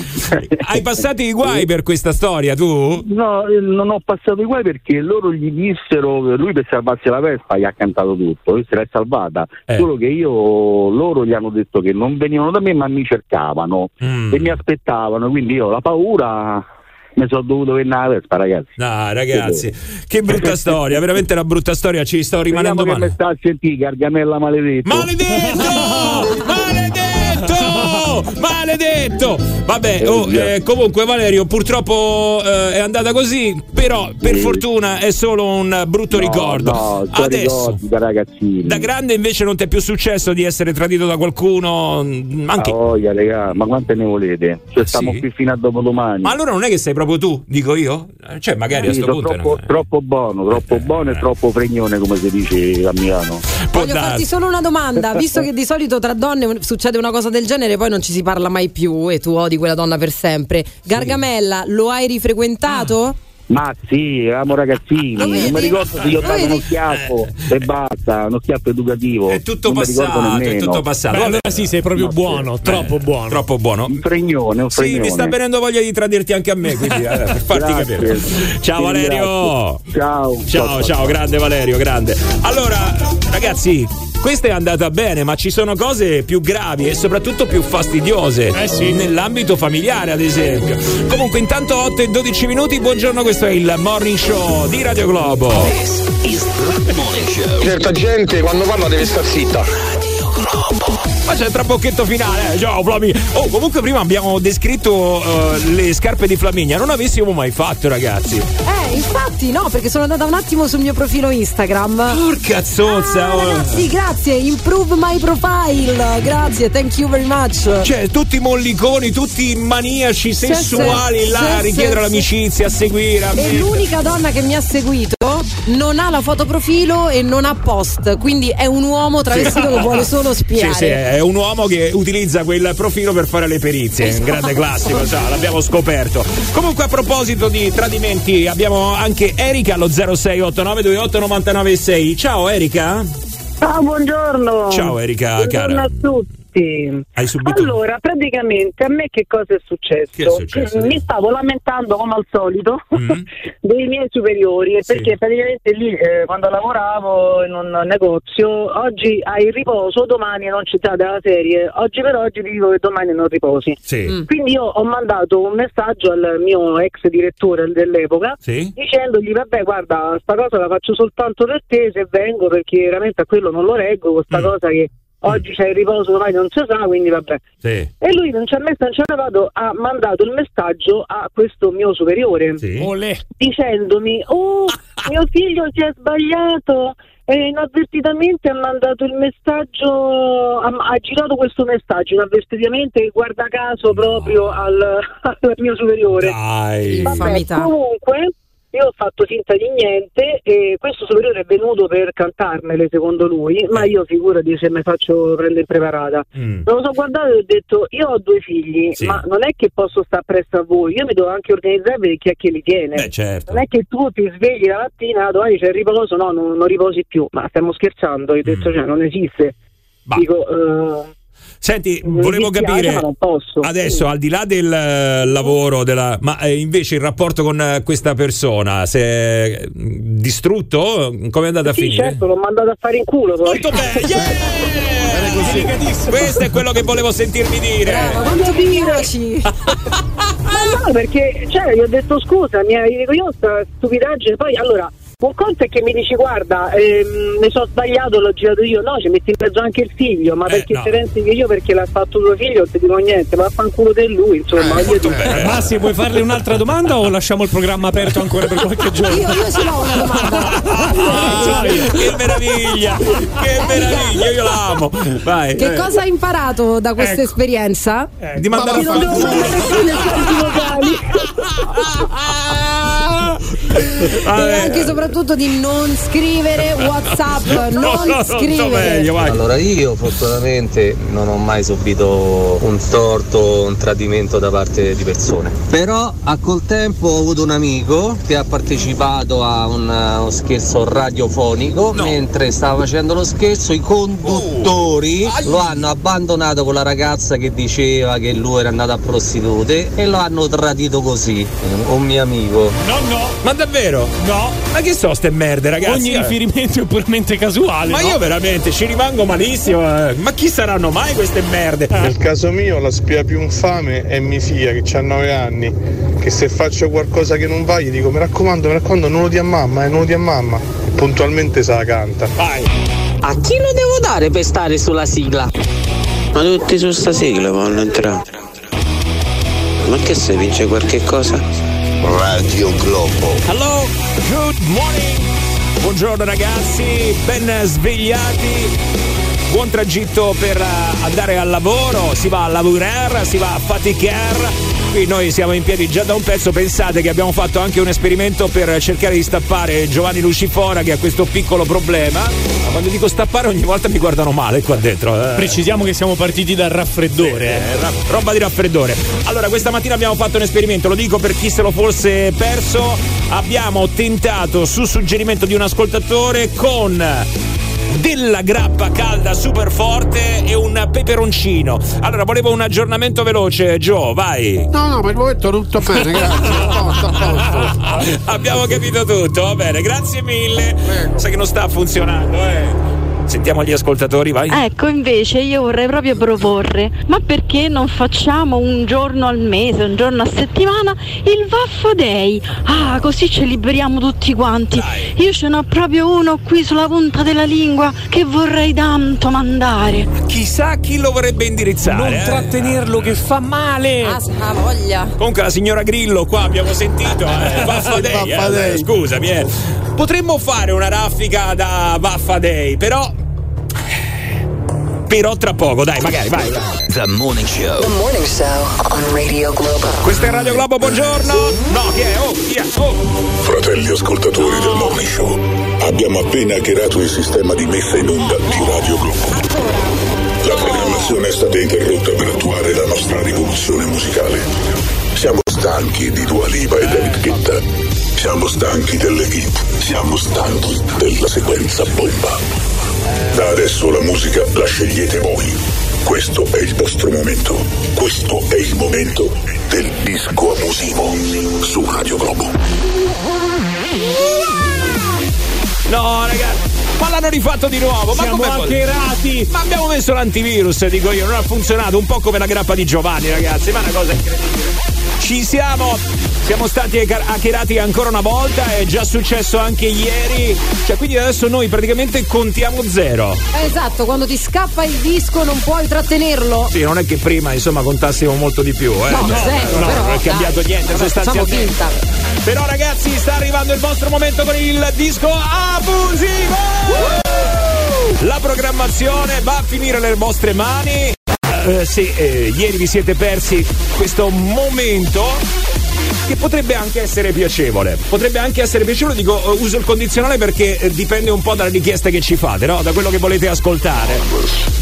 Hai passato i guai per questa storia, tu? No, eh, non ho passato i guai perché loro gli dissero, lui per salvarsi la Vespa gli ha cantato tutto, lui se l'è salvata, Eh. solo che io, loro gli hanno detto che non venivano da me ma mi cercavano Mm. E mi aspettavano, quindi io ho la paura mi sono dovuto venire alla Vespa ragazzi. No, ragazzi, che brutta storia, veramente una brutta storia, ci sto rimanendo che male. mi sta a sentire, Gargamella maledetto. Maledetto! Maledetto! Vabbè, oh, eh, comunque Valerio, purtroppo eh, è andata così, però per fortuna è solo un brutto ricordo. No, Adesso, ricordi da ragazzini. da grande invece non ti è più successo di essere tradito da qualcuno, mm, anche... Ah, voglia, raga, ma quante ne volete? Cioè, stiamo sì? qui fino a dopodomani. Ma allora non è che sei proprio tu, dico io? Eh, Cioè, magari a Sì, sto sono punto... Eh. troppo, troppo buono, troppo buono e troppo fregnone, come si dice a Milano. Voglio farti solo una domanda, visto che di solito tra donne succede una cosa del genere, poi non ci si parla mai più e tu odi quella donna per sempre. Gargamella, lo hai rifrequentato? Ma sì, eravamo ragazzini, non mi ricordo se gli ho dato uno schiaffo e basta, uno schiaffo educativo. È tutto non passato, è tutto passato. Beh, allora sì, sei proprio buono, troppo buono. Troppo buono. Un fregnone, un Sì, fregnone. mi sta venendo voglia di tradirti anche a me, quindi eh, per farti Grazie. capire. Ciao Ti Valerio! ringrazio. Ciao. Ciao, ciao, grande Valerio, grande. Allora, ragazzi, questa è andata bene, ma ci sono cose più gravi e soprattutto più fastidiose. Nell'ambito familiare, ad esempio. Comunque, intanto 8 e 12 minuti, buongiorno, questo è il morning show di Radio Globo. Certa gente quando parla deve star zitta. Ma c'è il trabocchetto finale, eh. ciao Flaminia. Oh, comunque prima abbiamo descritto eh, le scarpe di Flaminia, non avessimo mai fatto, ragazzi. Eh, infatti no, perché sono andata un attimo sul mio profilo Instagram. Porca zozza, Ah, ragazzi, grazie, improve my profile. Grazie, thank you very much. Cioè, tutti molliconi, tutti maniaci sessuali sì, là sì, a richiedere sì, l'amicizia, a seguire. E l'unica donna che mi ha seguito non ha la foto profilo e non ha post, quindi è un uomo travestito che vuole solo spiare. Sì, sì, è un uomo che utilizza quel profilo per fare le perizie. Un grande classico, già, l'abbiamo scoperto. Comunque, a proposito di tradimenti, abbiamo anche Erika allo 0689289996. Ciao Erika. Ciao, buongiorno. Ciao Erika, Buongiorno cara. a tutti. Hai subito Allora, praticamente a me che cosa è successo? Che è successo? Mi stavo lamentando come al solito Mm. dei miei superiori perché praticamente lì eh, quando lavoravo in un negozio, oggi hai il riposo, domani non ci sta della serie, oggi per oggi ti dico che domani non riposi. Sì. Mm. Quindi io ho mandato un messaggio al mio ex direttore dell'epoca Sì. dicendogli vabbè guarda sta cosa la faccio soltanto per te se vengo perché veramente a quello non lo reggo questa cosa che oggi c'è il riposo domani non si sa quindi vabbè. Sì. e lui non ci ha messo non ci ha lavato ha mandato il messaggio a questo mio superiore. Dicendomi oh mio figlio si è sbagliato e inavvertitamente ha mandato il messaggio ha, ha girato questo messaggio inavvertitamente guarda caso proprio al, al mio superiore. Dai. Vabbè, comunque io ho fatto finta di niente e questo superiore è venuto per cantarmele secondo lui, ma io figurati se mi faccio prendere impreparata. Mm. Me lo so guardato e ho detto io ho due figli, Sì. ma non è che posso stare presso a voi, io mi devo anche organizzare per chi è che li tiene. Beh, certo. Non è che tu ti svegli la mattina, domani c'è il riposo, no, non, non riposi più, ma stiamo scherzando, io ho Mm. detto cioè non esiste. Dico, eh, Senti, mi volevo capire non adesso, al di là del eh, lavoro, della, ma eh, invece il rapporto con eh, questa persona, se è distrutto, come è andata a Sì, finire? certo, l'ho mandato a fare in culo. Poi. Molto bene, Questo è quello che volevo sentirmi dire. Quanto mi piaci? Ma no, perché cioè, gli ho detto scusa, mi hai io sta stupidaggine, poi allora Un conto è che mi dici guarda, ehm, mi sono sbagliato, l'ho girato io, no, ci metti in mezzo anche il figlio, ma Eh, perché no. se pensi che io perché l'ha fatto tuo figlio non ti dico niente, ma fanculo te lui, insomma, io dico. Massi, vuoi farle un'altra domanda o lasciamo il programma aperto ancora per qualche giorno? Io, io ce l'ho una domanda. Ah, che meraviglia! Che meraviglia, io la amo. Vai. Che eh. cosa hai imparato da questa Ecco. esperienza? Di mandare Non devo mandare più nei canti vocali. E anche e soprattutto di non scrivere WhatsApp, non scrivere. Allora io fortunatamente non ho mai subito un torto, un tradimento da parte di persone. Però a col tempo ho avuto un amico che ha partecipato a un, uno scherzo radiofonico. Mentre stava facendo lo scherzo i conduttori lo hanno abbandonato con la ragazza che diceva che lui era andato a prostitute e lo hanno tradito così. Un mio amico. No, no. Ma davvero? No. Ma che so ste merde, ragazzi? Ogni Eh. riferimento è puramente casuale. Ma no? io veramente ci rimango malissimo. eh. Ma chi saranno mai queste merde? Nel caso mio la spia più infame è mia figlia che ha 9 anni, che se faccio qualcosa che non va gli dico mi raccomando, mi raccomando, non lo dia a mamma, eh, non lo dia a mamma. E puntualmente se la canta. Vai. A chi lo devo dare per stare sulla sigla? Ma tutti su sta sigla vanno entrare. Ma che se vince qualche cosa? Radio Globo. Hello, good morning. Buongiorno ragazzi, ben svegliati. Buon tragitto per eh, andare al lavoro, si va a lavorare, si va a faticare. Qui noi siamo in piedi già da un pezzo, pensate che abbiamo fatto anche un esperimento per cercare di stappare Giovanni Lucifora che ha questo piccolo problema. Ma quando dico stappare ogni volta mi guardano male qua dentro. eh. Precisiamo che siamo partiti dal raffreddore. eh. Eh, roba di raffreddore. Allora, questa mattina abbiamo fatto un esperimento, lo dico per chi se lo fosse perso. Abbiamo tentato, su suggerimento di un ascoltatore, con della grappa calda super forte e un peperoncino. Allora, volevo un aggiornamento veloce, Joe, vai. No, no, per il momento tutto bene, grazie. Posto, posto. Abbiamo capito tutto, va bene, grazie mille. Sai che non sta funzionando, eh. Sentiamo gli ascoltatori, vai. Ecco, invece io vorrei proprio proporre, ma perché non facciamo un giorno al mese, un giorno a settimana il Vaffo Day? Ah, così ci liberiamo tutti quanti. Io ce n'ho proprio uno qui sulla punta della lingua che vorrei tanto mandare. Chissà chi lo vorrebbe indirizzare. Non eh. trattenerlo che fa male. Ah, voglia. Comunque la signora Grillo qua abbiamo sentito, eh, Vaffa Day, Vaffa eh, Day. scusami, eh. Potremmo fare una raffica da Vaffa Day, però però tra poco, dai, magari, vai. The Morning Show. The Morning Show on Radio Globo. Questa è Radio Globo, buongiorno. No, chi è? Oh, chi è? Oh. Fratelli ascoltatori del Morning Show, abbiamo appena hackerato il sistema di messa in onda di Radio Globo. La programmazione è stata interrotta per attuare la nostra rivoluzione musicale. Siamo stanchi di Dua Lipa e David Guetta. Siamo stanchi delle hit. Siamo stanchi della sequenza bomba. Da adesso la musica la scegliete voi. Questo è il vostro momento. Questo è il momento del disco abusivo su Radio Globo. No, ragazzi. Ma l'hanno rifatto di nuovo, ma Siamo come hackerati. Ma abbiamo messo l'antivirus, dico io, non ha funzionato, un po' come la grappa di Giovanni, ragazzi, ma è una cosa incredibile. Ci siamo, siamo stati hacker- hackerati ancora una volta, è già successo anche ieri, cioè quindi adesso noi praticamente contiamo zero. Esatto, quando ti scappa il disco non puoi trattenerlo. Sì, non è che prima insomma contassimo molto di più, eh. No, Cioè, zero, no, però, non è cambiato dai. niente Vabbè, sostanzialmente. Però ragazzi, sta arrivando il vostro momento con il disco abusivo! La programmazione va a finire nelle vostre mani. Eh, sì, eh, ieri vi siete persi questo momento che potrebbe anche essere piacevole. Potrebbe anche essere piacevole, dico eh, uso il condizionale perché eh, dipende un po' dalla richiesta che ci fate, no? Da quello che volete ascoltare.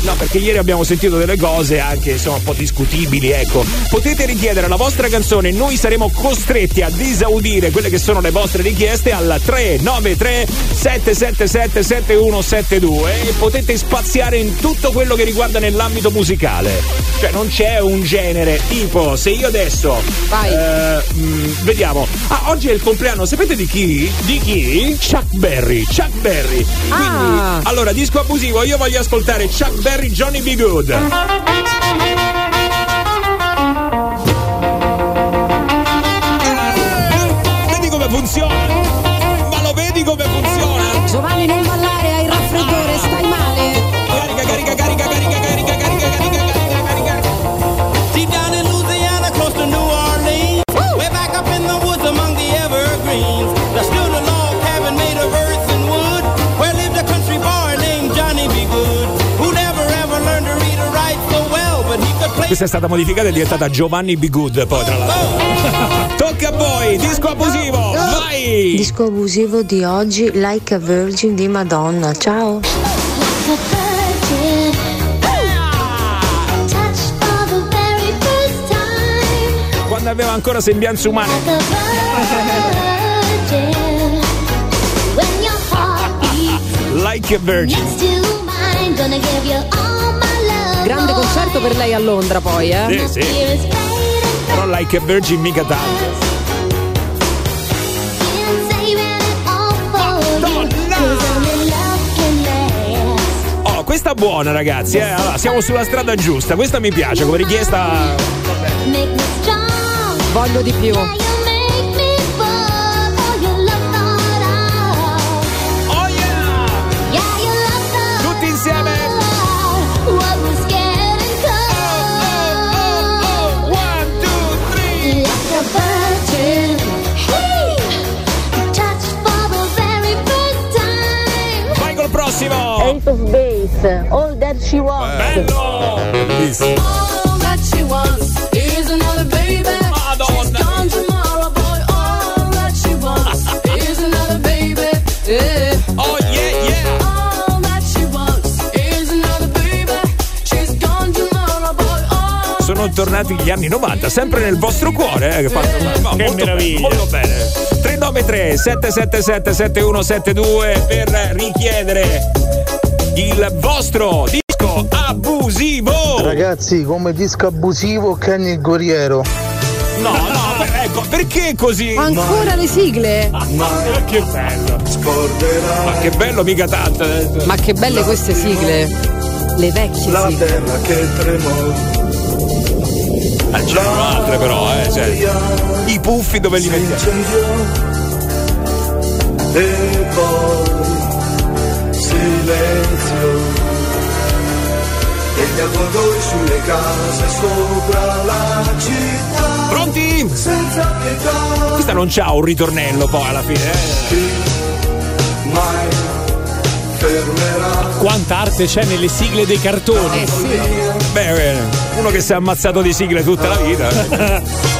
No, perché ieri abbiamo sentito delle cose anche insomma un po' discutibili, ecco. Potete richiedere la vostra canzone, noi saremo costretti ad esaudire quelle che sono le vostre richieste al 393 777 7172 e potete spaziare in tutto quello che riguarda nell'ambito musicale. Cioè non c'è un genere, tipo se io adesso eh, mm, vediamo. Ah, oggi è il compleanno, sapete di chi? Di chi? Chuck Berry. Chuck Berry. Quindi, Ah. allora, disco abusivo, io voglio ascoltare Chuck Berry Johnny B. Good. Vedi come funziona? Ma lo vedi come Giovanni non Questa è stata modificata e è diventata Giovanni B. Good, poi tra l'altro. Tocca a voi, disco abusivo, vai! Disco abusivo di oggi, Like a Virgin di Madonna. Ciao. Quando aveva ancora sembianze umane. Like a Virgin. Grande concerto per lei a Londra poi, eh? Sì, sì. Però Like a Virgin mica tanto. Oh, questa buona ragazzi, eh. Allora, siamo sulla strada giusta. Questa mi piace come richiesta. Voglio di più. Ace of Base, All That She Wants. Bello! Bellissimo. All that she wants is another baby. She's gone tomorrow, boy. All that she wants is another baby. Yeah. Oh yeah, yeah. All that she wants is another baby. She's gone tomorrow, boy. All Sono tornati gli anni 90, sempre nel vostro cuore. Eh, che fatto, no, Che molto meraviglia. Bene, molto bene. 393 777 7172 per richiedere il vostro disco abusivo. Ragazzi, come disco abusivo Kenny il Goriero. No, no, ecco, perché così? Ancora le sigle? Ma che bello. Ma che bello, mica tanto. eh. Ma che belle queste sigle. Le vecchie La sigle. terra che tremò. Eh, ce ne sono altre però, eh. Cioè, I puffi dove li mettiamo? E poi silenzio. E gli avvoltoi sulle case sopra la città. Pronti? Senza pietà. Questa non c'ha un ritornello poi alla fine. eh. Mai fermerà. Quanta arte c'è nelle sigle dei cartoni. Eh sì. Beh, bene. uno che si è ammazzato di sigle tutta la vita.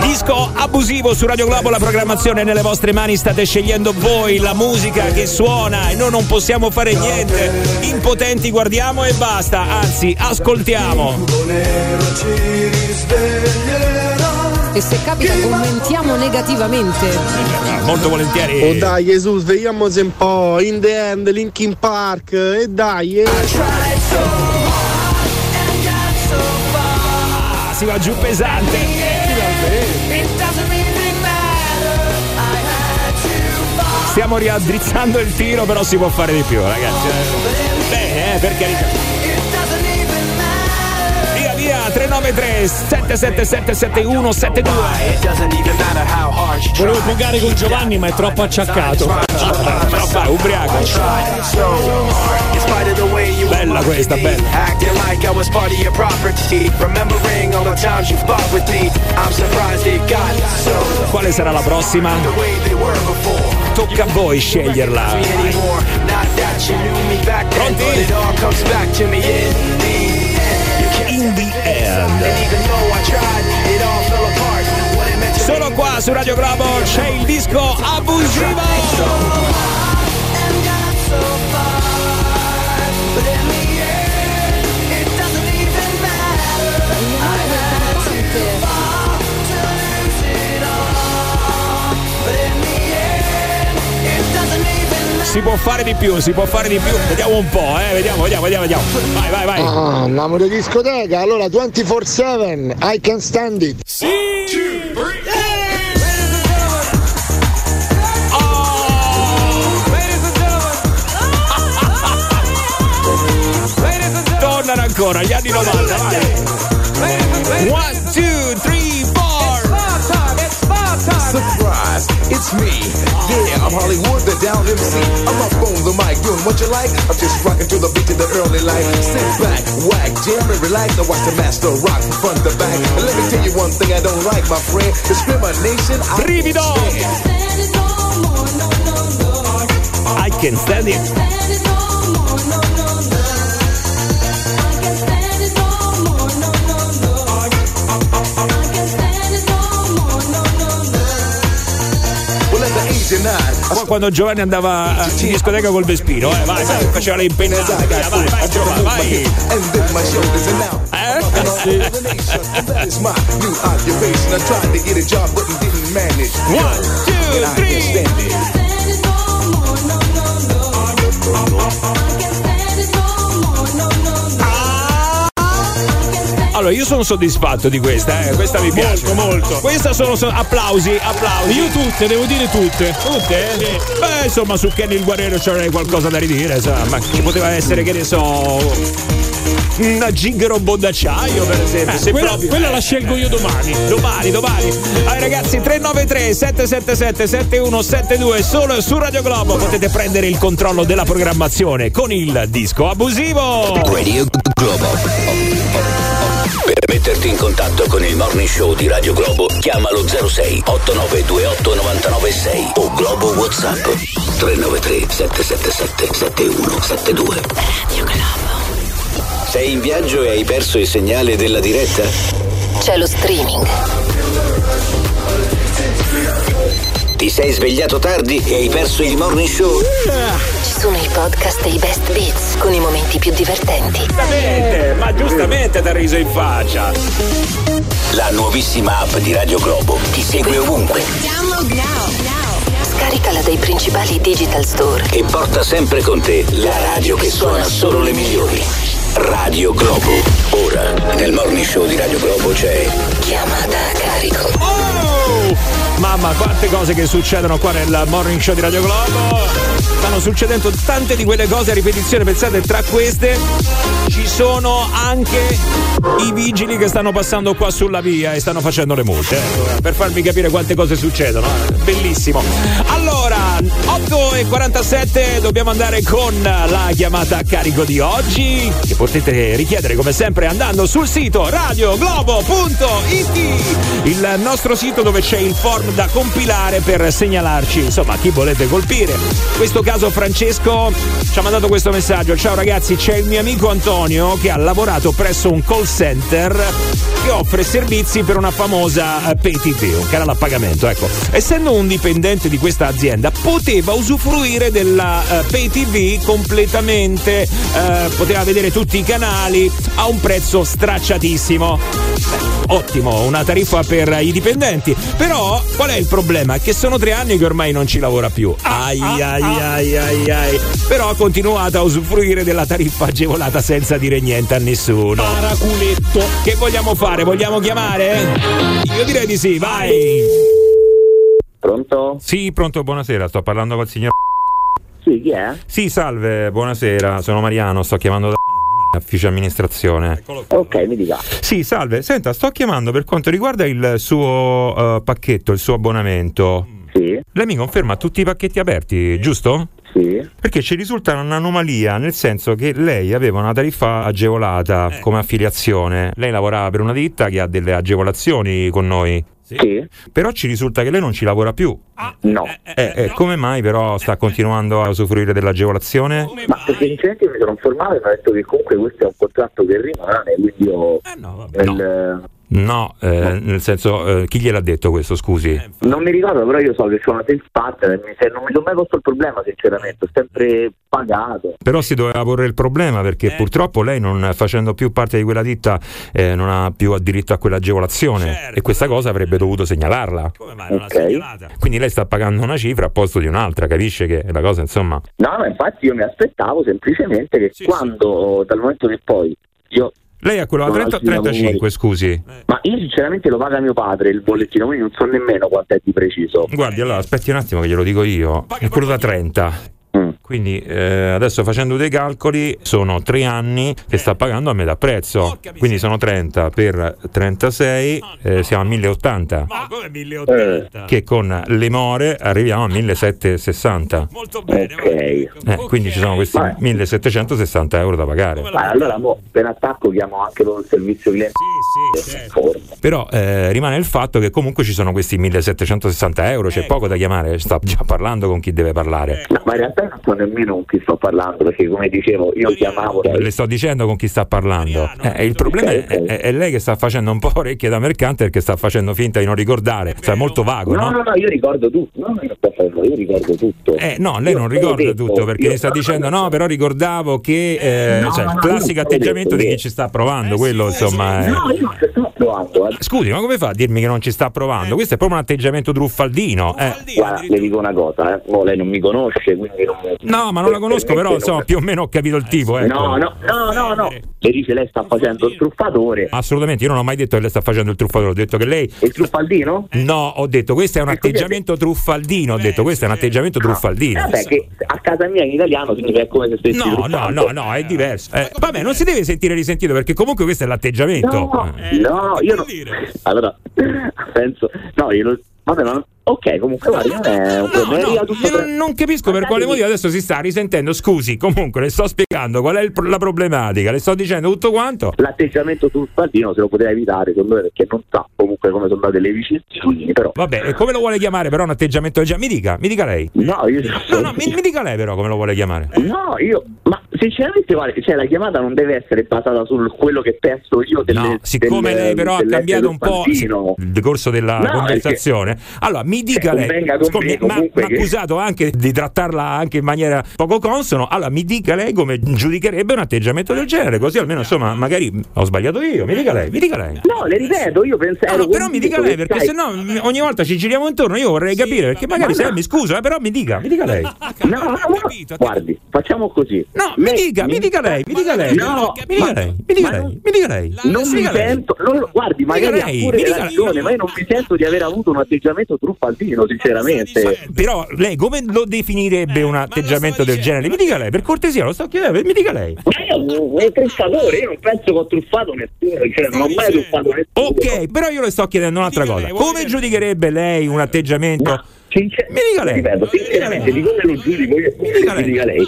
Disco abusivo su Radio Globo, la programmazione è nelle vostre mani, state scegliendo voi la musica che suona e noi non possiamo fare niente. Impotenti guardiamo e basta, anzi ascoltiamo. E se capita commentiamo negativamente. Molto volentieri. Oh dai Gesù, svegliamoci un po'. In the end, Linkin Park. E dai, eh. Ah, si va giù pesante. Stiamo riaddrizzando il tiro, però si può fare di più, ragazzi. Bene, eh, per carità. Via via 393 777 7172 Volevo pogare con Giovanni, ma è troppo acciaccato. Troppo ubriaco. Bella questa, bella. Acting like I was part of your property. Remembering all the times you fought with me. I'm surprised it got so Quale sarà la prossima? the way they were before. Tocca a voi sceglierla. Me in the end. Solo qua su Radio Globo c'è il disco abusivo. Si può fare di più, si può fare di più. Vediamo un po', eh. Vediamo, vediamo, vediamo, vediamo. Vai, vai, vai. Ah, andiamo di discoteca, allora 24-7, I can stand it. Tornano ancora gli anni 90. Vai. One, two, three, four. Surprise, It's me. Yeah, I'm Hollywood, the down MC. I'm up on the mic, doing what you like. I'm just rocking to the beat of the early light. Sit back, whack, jam and relax. I watch the master rock from front to back. And let me tell you one thing I don't like, my friend. Discrimination. I Brivido! I can stand it. Qua quando Giovanni andava eh, in discoteca col Vespino, eh, vai, vai, faceva le impennate, vai, vai, Giovanni, vai. and then my shoulders Allora, io sono soddisfatto di questa, eh, questa mi piace. Molto, molto. Questa sono so- applausi, applausi. Io tutte, devo dire tutte. Tutte? Beh, insomma, su Kenny il Guerriero c'avrei qualcosa da ridire, insomma, ma ci poteva essere, che ne so. Una Gigero d'acciaio, per esempio. Eh, se quella, proprio- quella la scelgo io domani. Domani, domani. Allora, ragazzi, 393 777 7172 solo su Radio Globo potete prendere il controllo della programmazione con il disco abusivo. Radio Globo. Per metterti in contatto con il morning show di Radio Globo, chiamalo 06 8928 996 o Globo WhatsApp 393 777 7172. Radio Globo. Sei in viaggio e hai perso il segnale della diretta? C'è lo streaming. Ti sei svegliato tardi e hai perso il morning show? Ci sono i podcast e i best beats con i momenti più divertenti. Giustamente, ma giustamente ha riso in faccia. La nuovissima app di Radio Globo ti segue ovunque Scaricala dai principali digital store. e porta sempre con te la radio che suona solo le migliori. Radio Globo. Ora, nel morning show di Radio Globo c'è Chiamata a carico. Mamma, quante cose che succedono qua nel morning show di Radio Globo. Stanno succedendo tante di quelle cose a ripetizione. Pensate, tra queste ci sono anche i vigili che stanno passando qua sulla via e stanno facendo le multe. eh, per farvi capire quante cose succedono. eh. Bellissimo. Allora, 8.47 dobbiamo andare con la chiamata a carico di oggi. Che potete richiedere come sempre andando sul sito radioglobo.it. Il nostro sito dove c'è il form da compilare per segnalarci insomma chi volete colpire. In questo caso Francesco ci ha mandato questo messaggio. Ciao ragazzi, c'è il mio amico Antonio che ha lavorato presso un call center che offre servizi per una famosa eh, pay TV, un canale a pagamento. Ecco, essendo un dipendente di questa azienda, poteva usufruire della eh, pay TV completamente, eh, poteva vedere tutti i canali a un prezzo stracciatissimo. Beh, Ottimo, una tariffa per i dipendenti. Però qual è il problema? Che sono tre anni che ormai non ci lavora più. Ai ai ai ai ai. Però ha continuato a usufruire della tariffa agevolata senza dire niente a nessuno. Paraculetto. Che vogliamo fare? Vogliamo chiamare? Io direi di sì, vai. Pronto? Sì, pronto, buonasera, sto parlando col signor. Sì, chi è? Sì, salve, buonasera, sono Mariano, sto chiamando da ufficio amministrazione. Ok, mi dica. Sì, salve, senta, sto chiamando per quanto riguarda il suo eh, pacchetto, il suo abbonamento. Sì. Lei mi conferma tutti i pacchetti aperti, giusto? Sì. Perché ci risulta un'anomalia, nel senso che lei aveva una tariffa agevolata come affiliazione. Lei lavorava per una ditta che ha delle agevolazioni con noi. Sì. Però ci risulta che lei non ci lavora più. No. Eh, eh, come mai però sta continuando a usufruire dell'agevolazione? Ma perché sinceramente mi sono informato e mi ha detto che comunque questo è un contratto che rimane, quindi io nel- No, eh, nel senso, eh, chi gliel'ha detto questo, scusi? non mi ricordo, però io so che c'è una sales partner, non mi sono mai posto il problema sinceramente, ho sempre pagato. Però si doveva porre il problema perché purtroppo lei non facendo più parte di quella ditta eh, non ha più diritto a quell'agevolazione. E questa cosa avrebbe dovuto segnalarla. Quindi lei sta pagando una cifra a posto di un'altra, capisce che la cosa insomma... No, no, infatti io mi aspettavo semplicemente che quando, dal momento che poi io... Lei ha quello da Non 30 altri 35, lavori. scusi. Ma io sinceramente lo paga mio padre il bollettino, quindi non so nemmeno quanto è di preciso. Guardi, allora aspetti un attimo che glielo dico io. È quello da 30. Quindi eh, adesso facendo dei calcoli sono tre anni che sta pagando a metà prezzo. Quindi sono 30 per 36, eh, siamo a 1080. Ma come 1080? Che con le more arriviamo a 1760. Molto bene. Eh, quindi ci sono questi 1760 euro da pagare. Ma allora mo, per attacco chiamo anche con il servizio cliente. Però eh, rimane il fatto che comunque ci sono questi 1760 euro, c'è poco da chiamare, sta già parlando con chi deve parlare. No, ma in realtà non so nemmeno con chi sto parlando, perché come dicevo, io chiamavo. Le sto dicendo con chi sta parlando. Eh, il problema è, è- è lei che sta facendo un po' orecchie da mercante perché sta facendo finta di non ricordare. Cioè, è molto vago, No, no? no, no, io ricordo tutto. No, io ricordo tutto. Eh, no, lei non ricorda tutto perché sta dicendo no, però ricordavo che eh, No, cioè, no, classico io atteggiamento detto di chi ci sta provando, quello insomma è... No, io non ci sto provando. eh. Scusi, ma come fa a dirmi che non ci sta provando? Questo è proprio un atteggiamento truffaldino. eh. Guarda, le dico una cosa, eh. Lei non mi conosce, quindi non. No, ma non la conosco, però insomma, più o meno ho capito il tipo. Ecco. No, no, no, no, no. Le dice lei sta facendo il truffatore. Assolutamente, io non ho mai detto che lei sta facendo il truffatore, ho detto che lei. Il truffaldino? No, ho detto questo è un atteggiamento truffaldino. Ho detto questo è un atteggiamento truffaldino. Vabbè, che a casa mia in italiano significa come se stessi No, no, truffando. no, no, è diverso. Eh, vabbè, non si deve sentire risentito perché comunque questo è l'atteggiamento. No, Eh. no, io non. Allora, penso. No, io lo. Vabbè, ma. Ok, comunque guarda, non è un problema. No, tutto io non, non capisco per quale motivo adesso si sta risentendo. Scusi, comunque le sto spiegando qual è il pro- la problematica, le sto dicendo tutto quanto. L'atteggiamento truffaldino se lo poteva evitare, secondo me, perché non sa comunque come sono andate le vicissitudini, però. Vabbè, e come lo vuole chiamare però un atteggiamento genere? Mi dica, mi dica lei. No, io. No, no, mi, mi dica lei però come lo vuole chiamare. No, io. Ma sinceramente, guarda, cioè, la chiamata non deve essere basata su quello che penso io delle, No, siccome del- lei però ha cambiato un po' il decorso della No, conversazione, allora mi dica Eh, lei, siccome me, mi mi ha che- accusato anche di trattarla anche in maniera poco consono, allora mi dica lei come giudicherebbe un atteggiamento del genere, così almeno insomma magari ho sbagliato io, mi dica lei, mi dica lei. No, le ripeto, io pensavo. No, no, però mi dica lei perché se no ogni volta ci giriamo intorno, io vorrei capire perché magari se lei mi scusa, eh, però mi dica, mi dica lei. No, no, no, guardi, facciamo così. No, mi dica, mi dica lei, mi dica lei. No, mi dica lei, mi dica lei, mi dica lei. Non Mi mi dica sento, non lo- guardi, Mi dica magari ha pure mi dica- ragione, ma io non mi sento di aver avuto un atteggiamento truffaldino, sinceramente. Però lei come lo definirebbe un atteggiamento del genere? Mi dica lei, per cortesia, lo sto chiedendo, mi dica lei. Ma io un truffatore, io non penso che ho truffato nessuno, cioè non ho mai truffato nessuno. Ok, però io le sto chiedendo un'altra cosa. Come giudicherebbe lei un atteggiamento? Sincer- Mi dica lei. Ripeto, sinceramente, di come lo giudico io, mi dica, lei.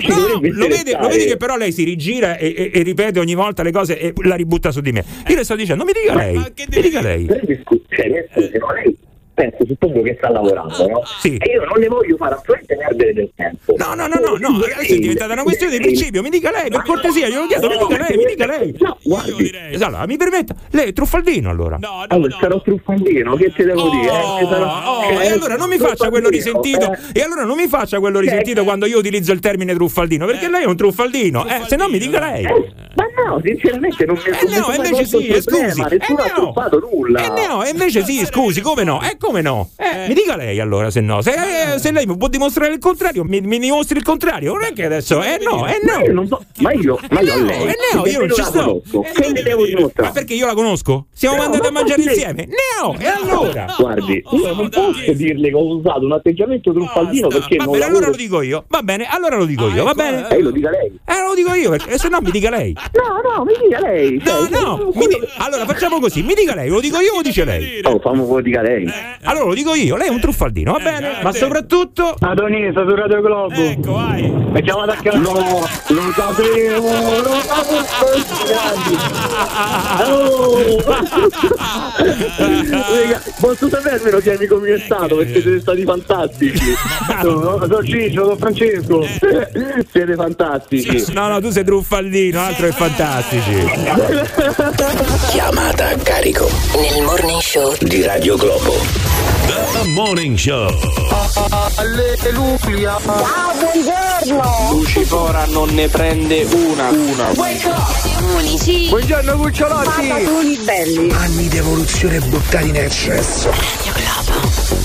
Ci No, dovrebbe lo vede, lo vede che però lei si rigira e, e- e ripete ogni volta le cose e la ributta su di me. Io le sto dicendo, mi dica lei, mi dica lei. Lei mi scusi, no, lei penso, suppongo che sta lavorando, no? Sì. E io non le voglio fare assolutamente perdere del tempo. No, no, no, no, no, adesso è diventata una questione di principio, mi dica lei, per cortesia, glielo chiedo, mi dica lei, mi dica lei. No, guardi. Allora, mi permetta, lei è truffaldino allora. allora, sarò truffaldino, che ti devo dire? Eh, Oh, cioè, e allora non mi faccia quello risentito. eh. E allora non mi faccia quello risentito quando io utilizzo il termine truffaldino, perché lei è un truffaldino. Eh, se no mi dica lei. Ma no, sinceramente non mi Eh no, invece sì, eh, scusi. Ma nessuno Eh ha no. truffato nulla. Eh no, e invece sì, scusi, come no? Eh come no? Eh, mi dica lei allora se no. Se, eh, se lei mi può dimostrare il contrario, mi, mi dimostri il contrario. Non è che adesso, eh no, eh Ma io no. non so, ma io, ma io a lei. Eh no, io non ci sto. conosco. Che le devo Ma dimostrare? perché io la conosco? Siamo No, andati a ma mangiare lei- insieme? No, e allora? Guardi, io non posso dirle che ho usato un atteggiamento truffaldino perché Va non bene, allora lo dico io. Va bene, allora lo dico io, va bene? Eh, lo dica lei. Eh, lo dico io, perché se no mi dica lei. No, no, mi dica lei. No, cioè, no, mi allora facciamo così, mi dica lei, lo dico io o dice lei? Oh, fammi lo dica lei. Allora lo dico io, lei è un truffaldino, va bene? Ma soprattutto... Adonisa su Radio Globo. Ecco, vai. Mi chiamate a casa. No, non sapevo, non sapevo. Posso sapere almeno che amico mio è stato perché siete stati fantastici. Sono sono Ciccio, sono Francesco. Siete fantastici. No, no, tu sei truffaldino, altro è fantastici. Chiamata a carico Nel morning show di Radio Globo. The Morning Show. Alleluia. Ciao, buongiorno. Lucifora non ne prende una. Una. Unici. Buongiorno cucciolotti. Patatoni belli. Anni di evoluzione buttati nel cesso. Radio Globo.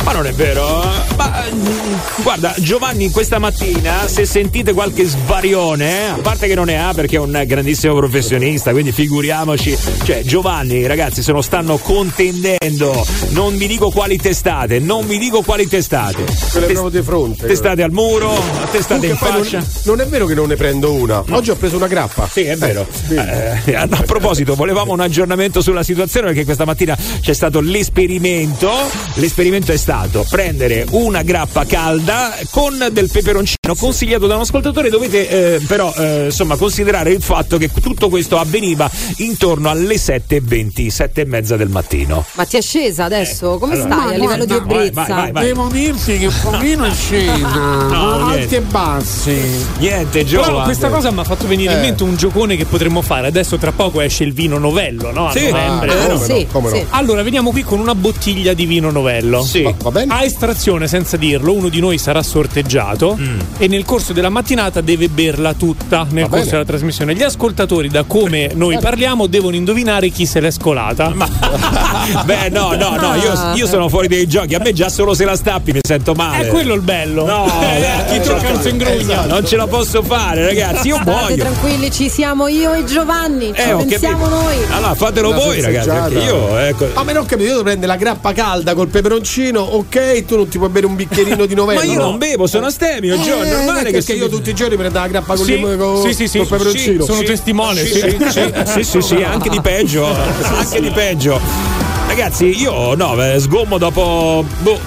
Ma non è vero? Ma mm, guarda, Giovanni questa mattina, se sentite qualche svarione, a parte che non ne ha perché è un grandissimo professionista, quindi figuriamoci, cioè Giovanni, ragazzi, se lo stanno contendendo. Non vi dico quali testate, non vi dico quali testate. Quelle proprio di fronte. Testate al muro, testate in fascia. Non, non è vero che non ne prendo una. Oggi ho preso una grappa. Sì, è vero. Eh, a proposito, volevamo un aggiornamento sulla situazione perché questa mattina c'è stato l'esperimento. L'esperimento è stato prendere una grappa calda con del peperoncino consigliato da un ascoltatore. Dovete eh, però eh, insomma considerare il fatto che tutto questo avveniva intorno alle 7.20, 7 e mezza del mattino. Ma ti è scesa adesso? Come allora- stai Ma a livello di guarda, vai, ebbrezza? Devo dirti che un pochino è scesa, No, alti e bassi. Niente, Però Giovanni. questa cosa mi ha fatto venire in Eh. mente un giocone che potremmo fare. Adesso tra poco esce il vino novello, no? A Sì. novembre. Ah, come no, Sì, come no. sì. Allora, veniamo qui con una bottiglia di vino novello. Sì. Va, bene? A estrazione, senza dirlo, uno di noi sarà sorteggiato Mm. e nel corso della mattinata deve berla tutta nel Va corso bene. della trasmissione. Gli ascoltatori, da come noi parliamo, devono indovinare chi se l'è scolata. Beh, no, no, no, io, io sono fuori dei giochi. A me già solo se la stappi mi sento male. È quello il bello. No, Eh, chi tocca non si ingrugna. Non ce la posso fare, ragazzi. Io State muoio. tranquilli, ci siamo io e Giovanni, ci Eh, pensiamo noi. Allora, fatelo voi, ragazzi. io, ecco. Ah, ma non ho capito, io devo prendere la grappa calda col peperoncino, ok, tu non ti puoi bere un bicchierino di novello. Ma io no? non bevo, sono astemio, Gio, è Eh, normale che perché si io tutti i giorni prendo la grappa con Sì, il con, sì, sì, sì, peperoncino. sì, sono testimone. Sì, sì, sì, sì, sì, sì, anche di peggio, anche di peggio. Ragazzi, io no, eh, sgommo dopo boh,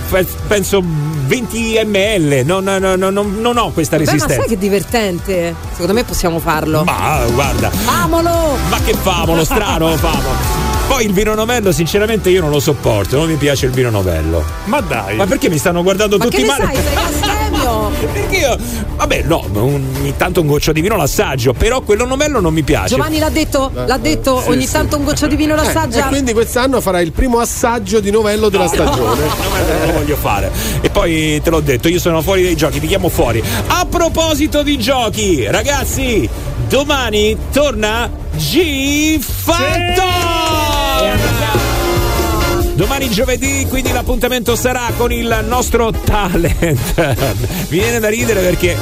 penso 20 ml, non, non- non- non- non ho questa Beh, ma resistenza. sai che divertente? Secondo me possiamo farlo. Ma guarda, Famolo! ma che famolo, strano famo. Poi il vino novello, sinceramente, io non lo sopporto, non mi piace il vino novello. Ma dai. Ma perché mi stanno guardando Ma tutti che ne male? astemio? Perché io, vabbè, no, ogni tanto un goccio di vino l'assaggio, però quello novello non mi piace. Giovanni l'ha detto, l'ha detto, sì, ogni sì. tanto un goccio di vino Eh, l'assaggia. e quindi quest'anno farà il primo assaggio di novello della stagione. non lo voglio fare. E poi te l'ho detto, io sono fuori dai giochi, ti chiamo fuori. A proposito di giochi, ragazzi, domani torna G Fatto! Domani giovedì, quindi l'appuntamento sarà con il nostro talent. Mi viene da ridere perché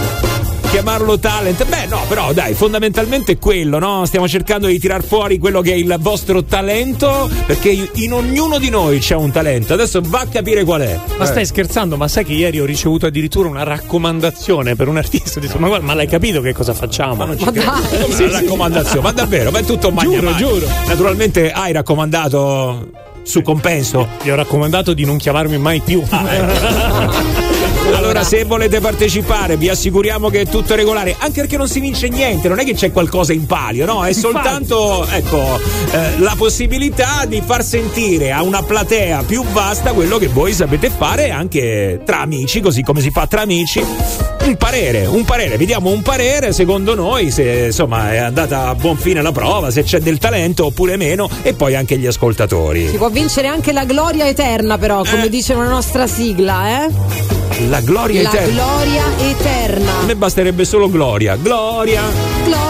chiamarlo talent, beh no, però dai, fondamentalmente è quello, no? Stiamo cercando di tirar fuori quello che è il vostro talento, perché in ognuno di noi c'è un talento. Adesso va a capire qual è. Ma stai scherzando? Ma sai che ieri ho ricevuto addirittura una raccomandazione per un artista? Detto, ma, guarda, ma l'hai capito che cosa facciamo? Ma dai! Come una raccomandazione, ma davvero, ma è tutto magna Giuro, magna. giuro. Naturalmente hai raccomandato su compenso. Gli ho raccomandato di non chiamarmi mai più. Allora, se volete partecipare, vi assicuriamo che è tutto regolare, anche perché non si vince niente, non è che c'è qualcosa in palio, no? È soltanto ecco, eh, la possibilità di far sentire a una platea più vasta quello che voi sapete fare anche tra amici, così come si fa tra amici. Un parere, un parere, vi diamo un parere secondo noi se insomma è andata a buon fine la prova, se c'è del talento oppure meno e poi anche gli ascoltatori. Si può vincere anche la gloria eterna, però, come Eh. dice una nostra sigla, eh? La gloria La eterna. gloria eterna. A me basterebbe solo gloria. Gloria. Gloria.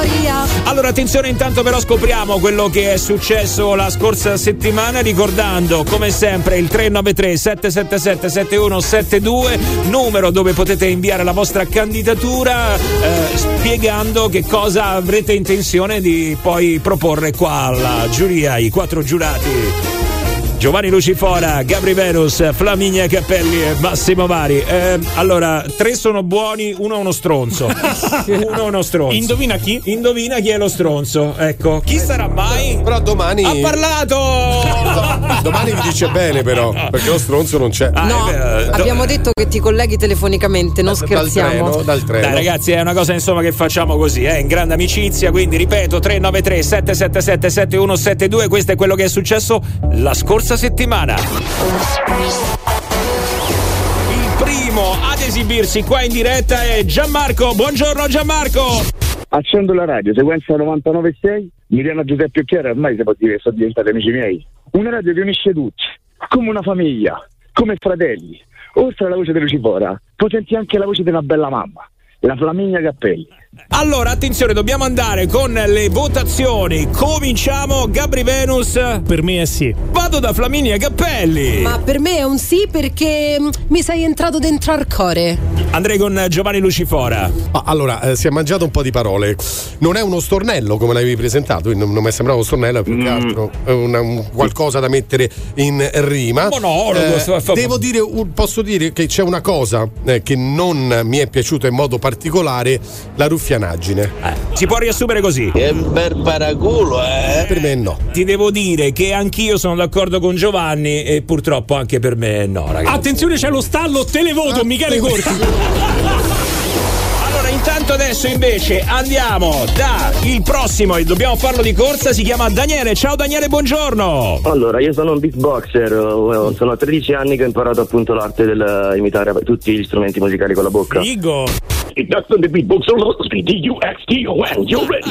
Allora attenzione intanto però scopriamo quello che è successo la scorsa settimana ricordando come sempre il 393 777 7172 numero dove potete inviare la vostra candidatura eh, spiegando che cosa avrete intenzione di poi proporre qua alla giuria, i quattro giurati. Giovanni Lucifora, Gabri Venus, Flaminia Cappelli e Massimo Vari. Eh, allora, tre sono buoni, uno è uno stronzo. uno è uno stronzo. Indovina chi? Indovina chi è lo stronzo. Ecco, chi sarà mai? Però domani. Ha parlato! Domani vi dice bene, però, perché lo stronzo non c'è. Ah, No, è vero. abbiamo detto che ti colleghi telefonicamente, non Dal scherziamo. treno, dal treno. Dai ragazzi, è una cosa insomma che facciamo così, eh, in grande amicizia, quindi ripeto 393 777 7172, questo è quello che è successo la scorsa settimana. Il primo ad esibirsi qua in diretta è Gianmarco. Buongiorno Gianmarco. Accendo la radio, sequenza 99.6, Miriana Giuseppe Occhiara, ormai si può dire che sono diventati amici miei. Una radio che unisce tutti, come una famiglia, come fratelli. Oltre alla voce di Lucifora, puoi sentire anche la voce di una bella mamma, la Flaminia Cappelli. Allora, attenzione, dobbiamo andare con le votazioni. Cominciamo. Gabri Venus. Per me è sì. Vado da Flaminia Cappelli. Ma per me è un sì perché mm, mi sei entrato dentro al core. Andrei con Giovanni Lucifora. Ma allora, eh, si è mangiato un po' di parole. Non è uno stornello come l'avevi presentato, non, non mi sembrava uno stornello, più che altro è una- un qualcosa da mettere in rima. Monologo, fa- devo dire, posso dire che c'è una cosa eh, che non mi è piaciuta in modo particolare, la ruffianaggine. Si può riassumere così. Che bel paraculo, eh? Per me no. Ti devo dire che anch'io sono d'accordo con Giovanni e purtroppo anche per me no, ragazzi. Attenzione, c'è lo stallo televoto, Michele Corti. Intanto adesso invece andiamo da il prossimo e dobbiamo farlo di corsa, si chiama Daniele. Ciao Daniele, buongiorno. Allora, io sono un beatboxer, eh, sono 13 anni che ho imparato appunto l'arte del imitare tutti gli strumenti musicali con la bocca. Figo. That's the beatbox. D-U-X-T-O-N. You ready?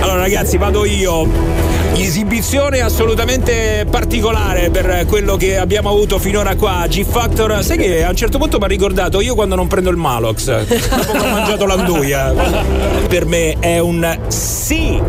Allora ragazzi, vado io. Esibizione assolutamente particolare per quello che abbiamo avuto finora qua. G Factor, sai che a un certo punto mi ha ricordato io quando non prendo il Malox, dopo che ho mangiato l'anduia. Per me è un sì.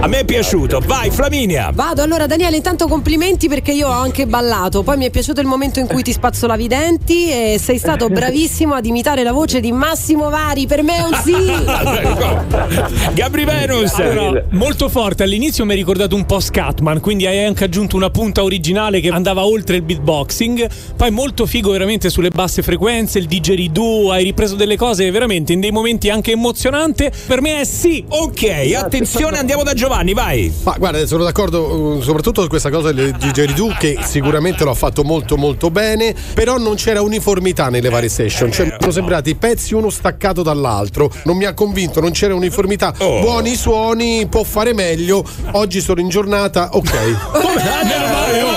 A me è piaciuto. Vai Flaminia. Vado allora Daniele, intanto complimenti perché io ho anche ballato, poi mi è piaciuto il momento in cui ti spazzolavi i denti e sei stato bravissimo ad imitare la voce di Massimo Vari, per me è un sì! Gabri Venus. Allora, molto forte, all'inizio mi hai ricordato un po' Scatman, quindi hai anche aggiunto una punta originale che andava oltre il beatboxing, poi molto figo veramente sulle basse frequenze, il didgeridoo, hai ripreso delle cose veramente in dei momenti anche emozionanti, per me è sì. Ok, attenzione, andiamo da Giovanni, vai. Ma guarda, sono d'accordo uh, soprattutto su questa cosa del didgeridoo che sicuramente l'ho fatto molto molto bene, però non c'era uniformità nelle varie session, cioè mi sono sembrati pezzi uno staccato dall'altro, non mi ha convinto, non c'era uniformità, Oh. buoni suoni, può fare meglio, oggi sono in giornata, ok. Meno male, oh.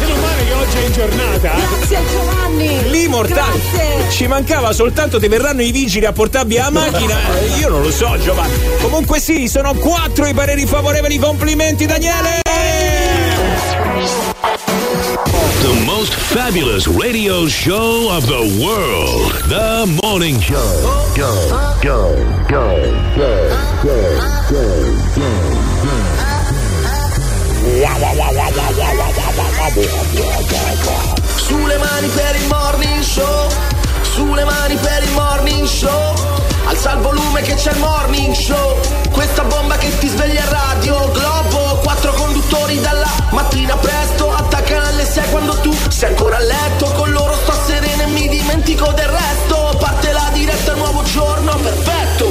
Meno male che oggi è in giornata. Grazie Giovanni! Lì mortale. Grazie! Ci mancava soltanto ti verranno i vigili a portarvi la macchina. Eh, Io non lo so, Giovanni. Comunque sì, sono quattro i pareri favorevoli. Complimenti, Daniele! The most fabulous radio show of the world. The Morning Show. Go, go, go, go, go, go, go, Sulle mani per il morning show, sulle mani per il morning show. Alza il volume che c'è il morning show. Questa bomba che ti sveglia a radio Globo. Quattro conduttori dalla mattina presto. Attaccano alle 6 quando tu sei ancora a letto. Con loro sto sereno e mi dimentico del resto. Parte la diretta, nuovo giorno, perfetto.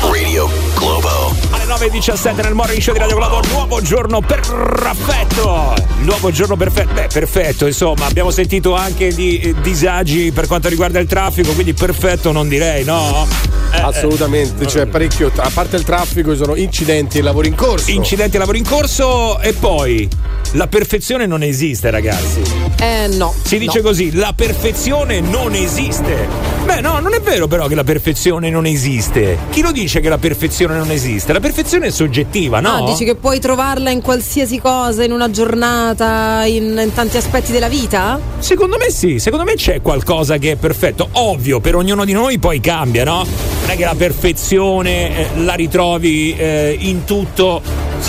Radio Globo. Alle 9.17 nel morning show di Radio Globo, nuovo giorno perfetto. Nuovo giorno perfetto. Beh, perfetto, insomma, abbiamo sentito anche di eh, disagi per quanto riguarda il traffico, quindi perfetto non direi, no? Eh, Assolutamente, cioè parecchio, a parte il traffico ci sono incidenti e lavori in corso. Incidenti, lavoro in corso e poi la perfezione non esiste, ragazzi. Eh no. Si dice no. così, la perfezione non esiste. Beh, no, non è vero però che la perfezione non esiste. Chi lo dice che la perfezione non esiste? La perfezione è soggettiva, no? Ah, dici che puoi trovarla in qualsiasi cosa, in una giornata, in, in tanti aspetti della vita? Secondo me sì, secondo me c'è qualcosa che è perfetto. Ovvio, per ognuno di noi poi cambia, no? Non è che la perfezione eh, la ritrovi eh, in tutto.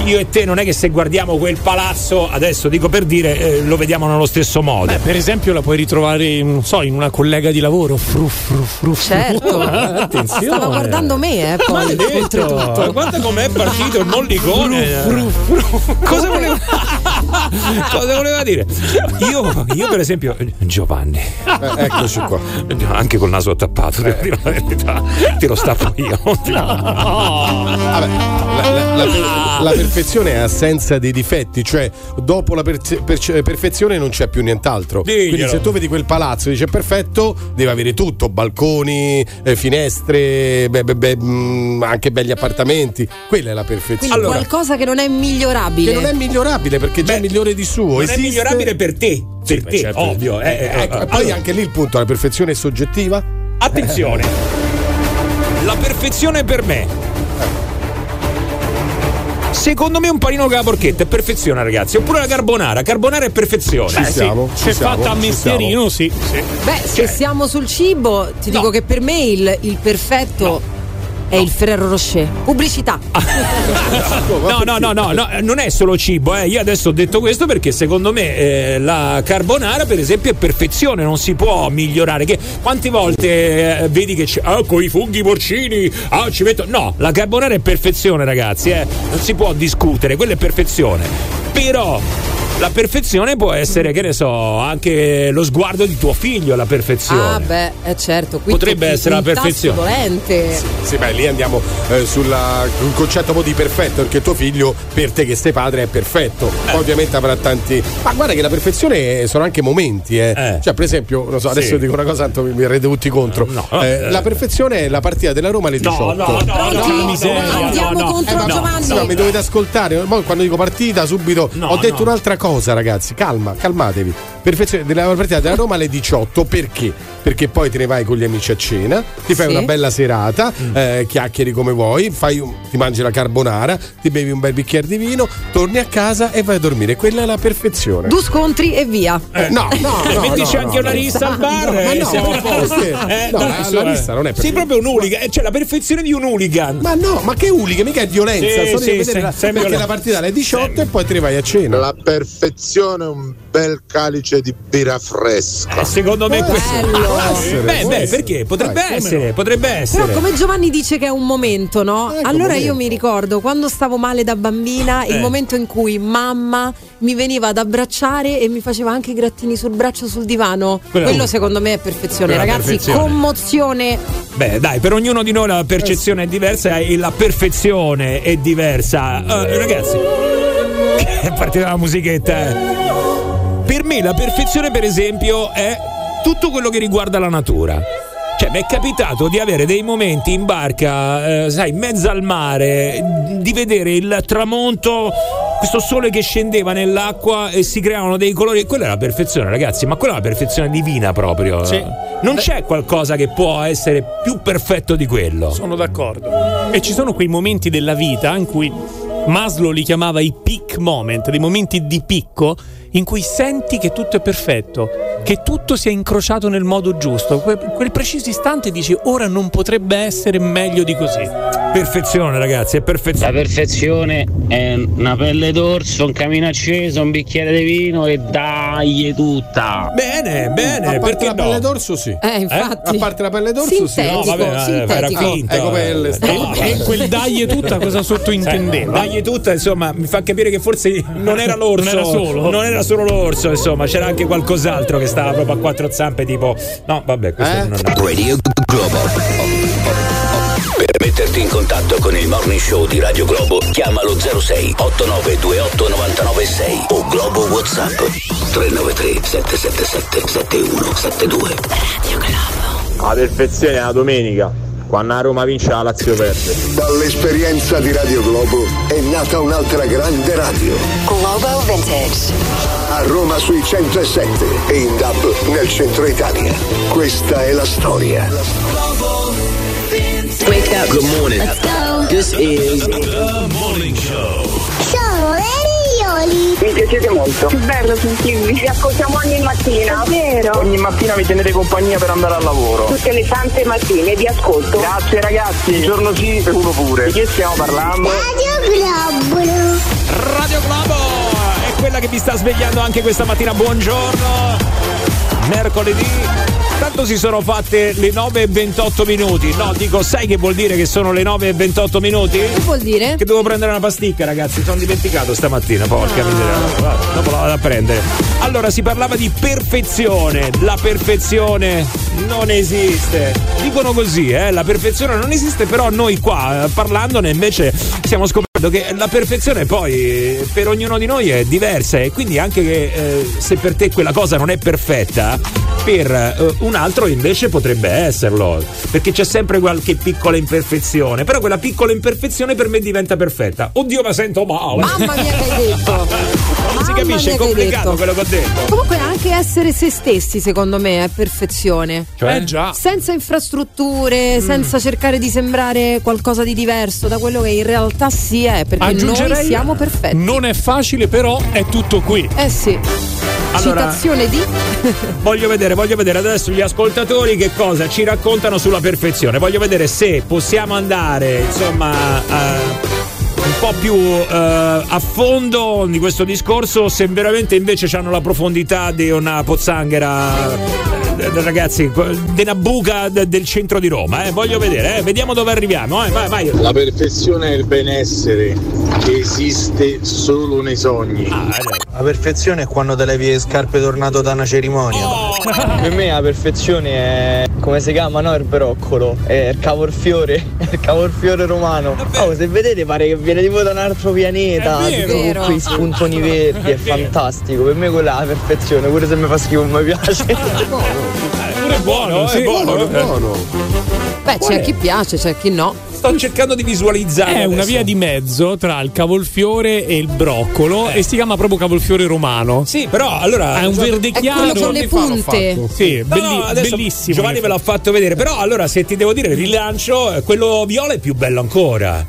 Io e te non è che se guardiamo quel palazzo, adesso dico per dire, eh, lo vediamo nello stesso modo. Beh, per esempio la puoi ritrovare, non so, in una collega di lavoro. Fru, fru, fru, fru. Certo. Attenzione. Stava guardando me, eh, poi. Maledetto! oltretutto. Guarda com'è partito il mollicone! Cosa voleva... Cosa voleva dire? Io, io per esempio, Giovanni. Eh, eccoci qua. Anche col naso tappato, devo dire la verità. Te lo stappo io. Vabbè, la, la- la, per- la perfezione è assenza dei difetti, cioè dopo la perce- perce- perfezione non c'è più nient'altro. Diglielo. Quindi se tu vedi quel palazzo e dice perfetto, deve avere tutto, balconi, eh, finestre, beh, beh, beh, mh, anche belli appartamenti. Quella è la perfezione. Quindi qualcosa che non è migliorabile. Che non è migliorabile perché già è migliore di suo. Non è Esiste- migliorabile per te. Sì, per beh, te, certo. ovvio. eh, eh, Ecco, eh, poi allora, anche lì il punto, la perfezione è soggettiva? Attenzione. La perfezione per me. Secondo me un panino con la porchetta è perfezione, ragazzi. Oppure la carbonara. Carbonara è perfezione. Ci siamo, ci Se siamo, fatta a mestierino, sì. Beh, se siamo sul cibo, ti dico che per me il, il perfetto è il Ferrero Rocher. Pubblicità. No, no, no, no, no, non è solo cibo, eh. Io adesso ho detto questo perché secondo me eh, la carbonara, per esempio, è perfezione, non si può migliorare. Che quante volte eh, vedi che c'è ah, con i funghi porcini, ah, ci metto. No, la carbonara è perfezione, ragazzi, eh. Non si può discutere, quella è perfezione. Però la perfezione può essere, che ne so, anche lo sguardo di tuo figlio, la perfezione. Ah, beh, è certo. Qui Potrebbe tocchi essere la perfezione. dolente. Sì, beh, lì andiamo eh, sul concetto un po' di perfetto, perché tuo figlio, per te che sei padre, è perfetto. Eh. Poi ovviamente avrà tanti. Ma guarda che la perfezione sono anche momenti, eh. Cioè, per esempio, non so, adesso Sì. dico una cosa, tanto mi mi tutti contro. no, Eh, eh. la perfezione è la partita della Roma alle 18. no, no, no, no, miseria, Andiamo no, no. contro Eh, no, Giovanni. Sì, ma mi dovete ascoltare. Mo quando dico partita, subito No, ho detto no. un'altra cosa, ragazzi. Calma, calmatevi. Perfezione della partita della Roma alle 18. Perché? Perché poi te ne vai con gli amici a cena, ti fai Sì. una bella serata, Mm. eh, chiacchieri come vuoi, fai un- ti mangi la carbonara, ti bevi un bel bicchiere di vino, torni a casa e vai a dormire. Quella è la perfezione. Due scontri e via. Eh, no, no, no, Mettici no, anche no, una no. rissa al bar No, ma e no, siamo a posto. Eh, No, dai, la- la eh. lista non è perfetta. proprio un hooligan, eh, cioè la perfezione di un hooligan. Ma no, ma che uli, che mica è violenza. Sì, sì, sei perché la partita alle 18 e poi te ne vai a cena. La perfezione è un bel calice di birra fresca. Eh, secondo me questo. Bello. Essere, Beh, beh, perché? Potrebbe Dai, essere, potrebbe essere. Però come Giovanni dice che è un momento, no? Ecco, allora momento. io mi ricordo quando stavo male da bambina, Eh. il momento in cui mamma mi veniva ad abbracciare e mi faceva anche i grattini sul braccio sul divano. Quella- Quello secondo me è perfezione, ragazzi, perfezione. commozione. Beh, dai, per ognuno di noi la percezione è diversa e la perfezione è diversa. Eh, ragazzi, è partita la musichetta. eh. Per me la perfezione, per esempio, è tutto quello che riguarda la natura. Cioè, mi è capitato di avere dei momenti in barca, eh, sai, in mezzo al mare, di vedere il tramonto, questo sole che scendeva nell'acqua e si creavano dei colori. Quella è la perfezione, ragazzi, ma quella è la perfezione divina proprio. Sì. Non c'è qualcosa che può essere più perfetto di quello. Sono d'accordo. E ci sono quei momenti della vita in cui Maslow li chiamava i peak moment, dei momenti di picco in cui senti che tutto è perfetto, che tutto si è incrociato nel modo giusto. Que- quel preciso istante dici ora non potrebbe essere meglio di così. Perfezione, ragazzi, è La perfezione. perfezione è una pelle d'orso, un camino acceso, un bicchiere di vino e dai tutta. Bene, bene, a parte perché la pelle no? d'orso sì. Eh, infatti. A parte la pelle d'orso sì. Sintetico, No, vabbè, eh, era sintetico. finto. Ecco pelle. Eh, no, E quel dai tutta cosa sottintendeva? Dagli tutta, insomma, mi fa capire che forse non era l'orso. Non era solo. Non era solo l'orso, insomma, c'era anche qualcos'altro che stava proprio a quattro zampe, tipo. No, vabbè, questo Eh? non è. Radio Globo. Per metterti in contatto con il morning show di Radio Globo, chiamalo 06 8928 996 o Globo WhatsApp 393 777 7172. La perfezione è la domenica, quando la Roma vince la Lazio perde. Dall'esperienza di Radio Globo è nata un'altra grande radio. Global Vintage. A Roma sui 107 e in DAB nel centro Italia. Questa è la storia. Wake up. Good morning. Let's go. This is the morning show. Lerioli. Mi piacete molto. Che bello sentirvi. Vi ascoltiamo ogni mattina. Vero? Ogni mattina mi tenete compagnia per andare al lavoro. Tutte le sante mattine vi ascolto. Grazie ragazzi, un giorno sì e uno pure. Di che stiamo parlando? Radio Globo. Radio Globo è quella che vi sta svegliando anche questa mattina. Buongiorno. Mercoledì. Tanto si sono fatte le 9 e 28 minuti. No, dico, sai che vuol dire che sono le 9 e 28 minuti? Che vuol dire? Che devo prendere una pasticca, ragazzi. Sono dimenticato stamattina. Porca miseria. Vabbè, Dopo la vado a prendere. Allora, si parlava di perfezione. La perfezione non esiste. Dicono così, eh? La perfezione non esiste, però noi qua, eh, parlandone, invece stiamo scoprendo che la perfezione poi eh, per ognuno di noi è diversa e quindi anche che, eh, se per te quella cosa non è perfetta, per eh, un altro invece potrebbe esserlo, perché c'è sempre qualche piccola imperfezione, però quella piccola imperfezione per me diventa perfetta. Oddio, ma sento male. Mamma mia che hai detto. Non si capisce, è complicato detto. quello che ho detto. Comunque anche essere se stessi secondo me è perfezione. Cioè? Eh già. Senza infrastrutture, senza cercare di sembrare qualcosa di diverso da quello che in realtà si è, perché noi siamo perfetti. Non è facile, però è tutto qui. Eh sì. Allora- Citazione di Voglio vedere, voglio vedere adesso gli ascoltatori che cosa ci raccontano sulla perfezione. Voglio vedere se possiamo andare, insomma, un po' più eh, a fondo di questo discorso, se veramente invece hanno la profondità di una pozzanghera. Eh, Ragazzi, una buca de- del centro di Roma, eh. voglio vedere, eh. vediamo dove arriviamo. Eh. Vai, vai. La perfezione è il benessere che esiste solo nei sogni. La perfezione è quando te levi le scarpe tornato da una cerimonia. Per me la perfezione è come si chiama, no? Il broccolo, è il cavolfiore, il cavolfiore romano. Oh, se vedete pare che viene tipo da un altro pianeta, È con quei spuntoni verdi, è fantastico. Per me quella è la perfezione, pure se mi fa schifo mi piace. Pure buono, sì. è buono. Buono, eh. buono. Beh, c'è chi piace, c'è chi no. Sto cercando di visualizzare. È una adesso. via di mezzo tra il cavolfiore e il broccolo e si chiama proprio cavolfiore romano. Sì, però allora. Ha un verde È chiaro. quello con le punte. Sì, No, belli- no, adesso bellissimo. Giovanni me l'ha fatto vedere, però allora se ti devo dire rilancio, eh, quello viola è più bello ancora.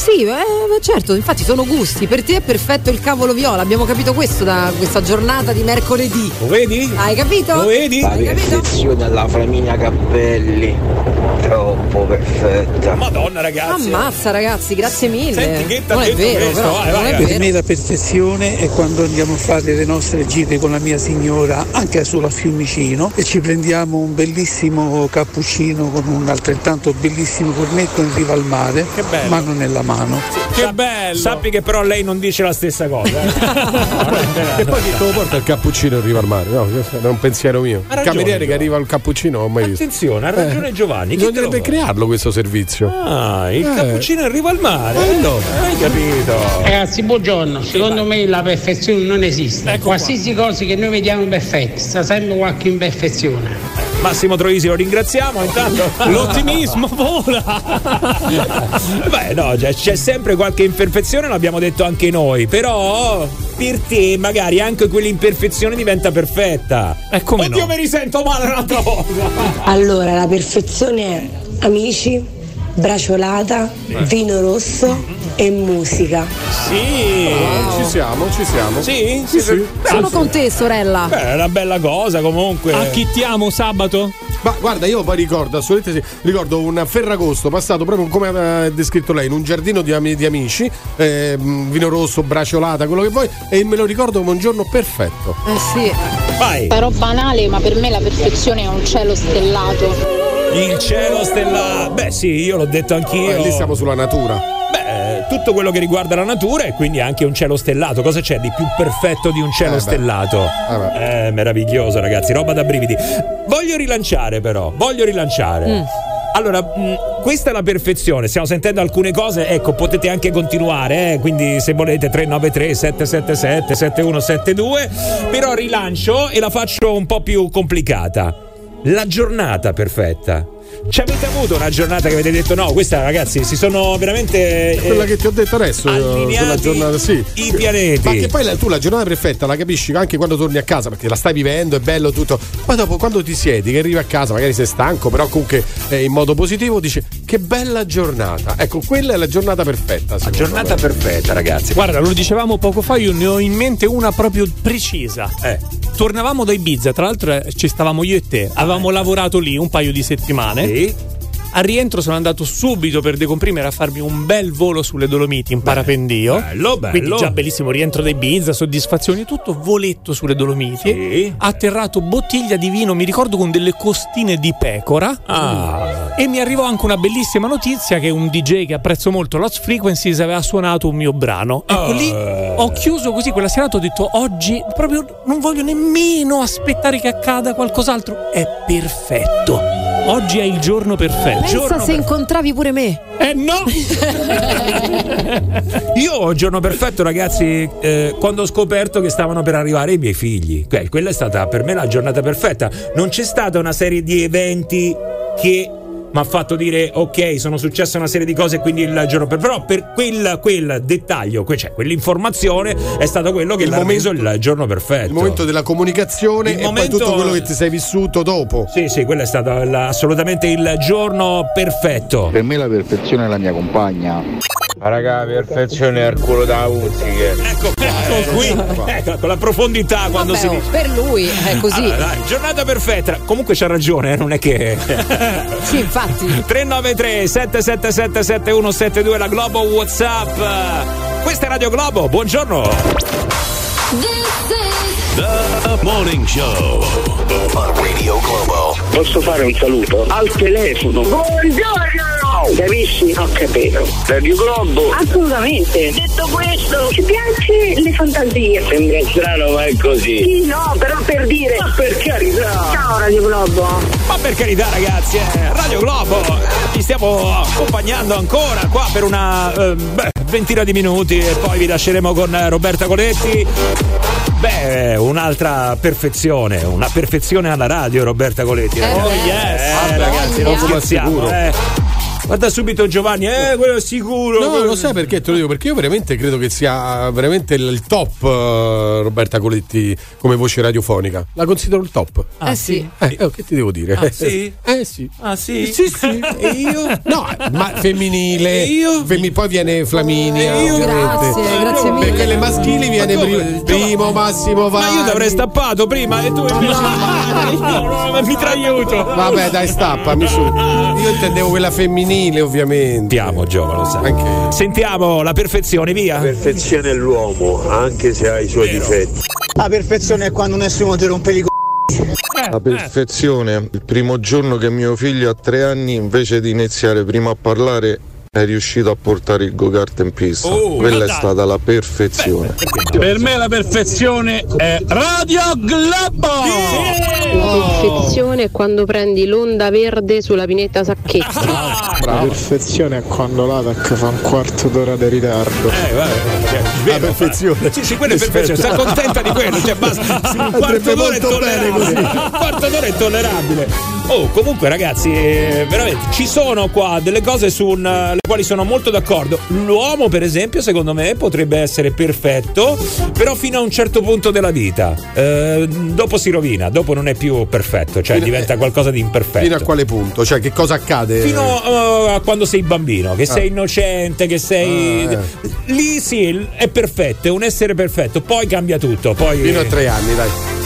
Sì, eh, certo, infatti sono gusti. Per te è perfetto il cavolo viola. Abbiamo capito questo da questa giornata di mercoledì. Lo vedi? Hai capito? Lo vedi? Hai capito? perfezione alla Flaminia Cappelli. Troppo perfetta. Madonna ragazzi. Ammazza ragazzi, grazie mille. Senti che non è vero, questo, però, vai, non vai, è vai. vero. me la perfezione è quando andiamo a fare le nostre gite con la mia signora anche solo a Fiumicino e ci prendiamo un bellissimo cappuccino con un altrettanto bellissimo cornetto in riva al mare, Che bello. mano nella mano. Che bello! Sappi che però lei non dice la stessa cosa. eh. E poi chi te lo porta il cappuccino in riva al mare? No, questo è un pensiero mio. Il cameriere che arriva al cappuccino ho mai visto. Attenzione, ha ragione Giovanni. Chi Bisognerebbe fa? crearlo questo servizio. Ah, il Eh. cappuccino arriva al mare. Eh, no. Hai capito? Ragazzi, buongiorno. Secondo me la perfezione non esiste. Ecco Qualsiasi cosa che noi vediamo perfetta, sta sempre qualche imperfezione. Massimo Troisi lo ringraziamo intanto. L'ottimismo vola! Beh, no, c'è, c'è sempre qualche imperfezione, l'abbiamo detto anche noi, però per te magari anche quell'imperfezione diventa perfetta. E come Oddio, no? mi risento male un'altra volta. Allora, la perfezione è amici, braciolata, vino rosso e musica. Sì. Ci siamo, ci siamo. Sì, Sì, sì. Sono con te, sorella. Beh, è una bella cosa comunque. Acchittiamo sabato? Ma guarda, io poi ricordo, assolutamente sì, ricordo un Ferragosto passato proprio come ha descritto lei, in un giardino di, di amici, eh, vino rosso, braciolata, quello che vuoi, e me lo ricordo come un giorno perfetto. Eh sì. Vai. Sarò banale, ma per me la perfezione è un cielo stellato. Il cielo stellato. Beh, sì, io l'ho detto anch'io. Eh, lì siamo sulla natura. Beh, tutto quello che riguarda la natura e quindi anche un cielo stellato. Cosa c'è di più perfetto di un cielo Eh stellato? Eh, meraviglioso, ragazzi, roba da brividi. Voglio rilanciare, però, voglio rilanciare. Allora, mh, questa è la perfezione. Stiamo sentendo alcune cose. Ecco, potete anche continuare. eh, Quindi, se volete, 393 777 7172. Però rilancio e la faccio un po' più complicata. La giornata perfetta. Ci avete avuto una giornata che avete detto no, questa ragazzi si sono veramente eh, Quella che ti ho detto adesso, allineati sulla giornata, sì. i pianeti. Ma che poi la- tu la giornata perfetta la capisci anche quando torni a casa, perché la stai vivendo, è bello tutto. Poi dopo quando ti siedi, che arrivi a casa, magari sei stanco, però comunque eh, in modo positivo, dici che bella giornata. Ecco, quella è la giornata perfetta. La giornata perfetta, ragazzi. Guarda, lo dicevamo poco fa, io ne ho in mente una proprio precisa. Eh. Tornavamo da Ibiza, tra l'altro eh, ci stavamo io e te, avevamo lavorato lì un paio di settimane. Al rientro sono andato subito per decomprimere a farmi un bel volo sulle Dolomiti in parapendio. Bello, bello. Quindi già bellissimo rientro da Ibiza, soddisfazioni, tutto voletto sulle Dolomiti. Atterrato bottiglia di vino, mi ricordo con delle costine di pecora. Ah. E mi arrivò anche una bellissima notizia che un DJ che apprezzo molto, Lost Frequencies, aveva suonato un mio brano. Ecco lì ho chiuso così quella serata, ho detto oggi proprio non voglio nemmeno aspettare che accada qualcos'altro. È perfetto. Oggi è il giorno perfetto. Pensa se incontravi pure me. Eh no! Io ho il giorno perfetto, ragazzi, eh, quando ho scoperto che stavano per arrivare i miei figli. Que- Quella è stata per me la giornata perfetta. Non c'è stata una serie di eventi che mi ha fatto dire ok, sono successe una serie di cose quindi il giorno per però per quel, quel dettaglio, cioè quell'informazione è stato quello che Il l'ha momento- reso il giorno perfetto. Il momento della comunicazione Il e momento- poi tutto quello che ti sei vissuto dopo. Sì, sì, quello è stato assolutamente il giorno perfetto. Per me la perfezione è la mia compagna. Ma raga, perfezione al culo da Uzziche. Ecco, ecco qui, ecco, con la profondità quando Vabbè, si oh, dice. per lui è così. Allora, dai, giornata perfetta. Comunque c'ha ragione, eh, non è che. Sì, infatti. 393 777 7172 la Globo WhatsApp. Questa è Radio Globo, buongiorno. The Morning Show. On Radio Globo. Posso fare un saluto? Al telefono. Buongiorno! Capisci? Ho capito. Radio Globo. Assolutamente. Detto questo, ci piace le fantasie. Sembra strano, ma è così. Sì, no, però per dire. Ma per carità. Ciao Radio Globo. Ma per carità, ragazzi, eh, Radio Globo, eh, vi stiamo accompagnando ancora qua per una eh, beh, ventina di minuti e poi vi lasceremo con eh, Roberta Coletti. Beh, un'altra perfezione, una perfezione alla radio, Roberta Coletti. Eh, oh, beh. yes! Ah, Eh, ragazzi, non scherziamo, Sicuro. eh. Guarda subito Giovanni, eh, quello è sicuro. No, quello- lo sai perché te lo dico? Perché io veramente credo che sia veramente il, top eh, Roberta Coletti come voce radiofonica. La considero il top. eh sì. Eh, eh, che ti devo dire? Ah, sì? Eh sì. Ah, sì? Sì, sì. E io? No, ma femminile. E io? Femmi- poi viene Flaminia, E io? ovviamente. Grazie, grazie mille. Perché le maschili viene Ma come? primo, primo Massimo Ma Vanni. io ti avrei stappato prima e tu invece. No, no, ma mi traiuto. Vabbè, dai, stappami su. Io intendevo quella femminile, ovviamente. Sentiamo, Giova, lo sai. Anche Sentiamo la perfezione, via. perfezione è l'uomo, anche se ha i suoi difetti. La perfezione è quando nessuno ti rompe i La perfezione, il primo giorno che mio figlio ha tre anni, invece di iniziare prima a parlare, è riuscito a portare il go-kart in pista. Oh, Quella è stata la perfezione. Per me la perfezione è Radio Globo! La perfezione è quando prendi l'onda verde sulla pineta Sacchetti. La perfezione è quando l'ATAC fa un quarto d'ora di ritardo. Eh, vabbè, cioè, vero, perfezione. Sì, sì, quello è perfezione, sta contenta di quello, cioè basta. Un quarto d'ora è molto bene tollerabile. così. Un quarto d'ora è tollerabile. Oh, comunque, ragazzi, eh, veramente ci sono qua delle cose su un, eh, quali sono molto d'accordo. L'uomo, per esempio, secondo me potrebbe essere perfetto, però fino a un certo punto della vita. Eh, dopo si rovina, dopo non è più perfetto, cioè Fino- diventa qualcosa di imperfetto. Fino a quale punto? Cioè, che cosa accade? Fino eh, a quando sei bambino, che sei Ah. innocente, che sei. Ah, Lì sì, è perfetto, è un essere perfetto, poi cambia tutto. Poi... Fino a tre anni, dai.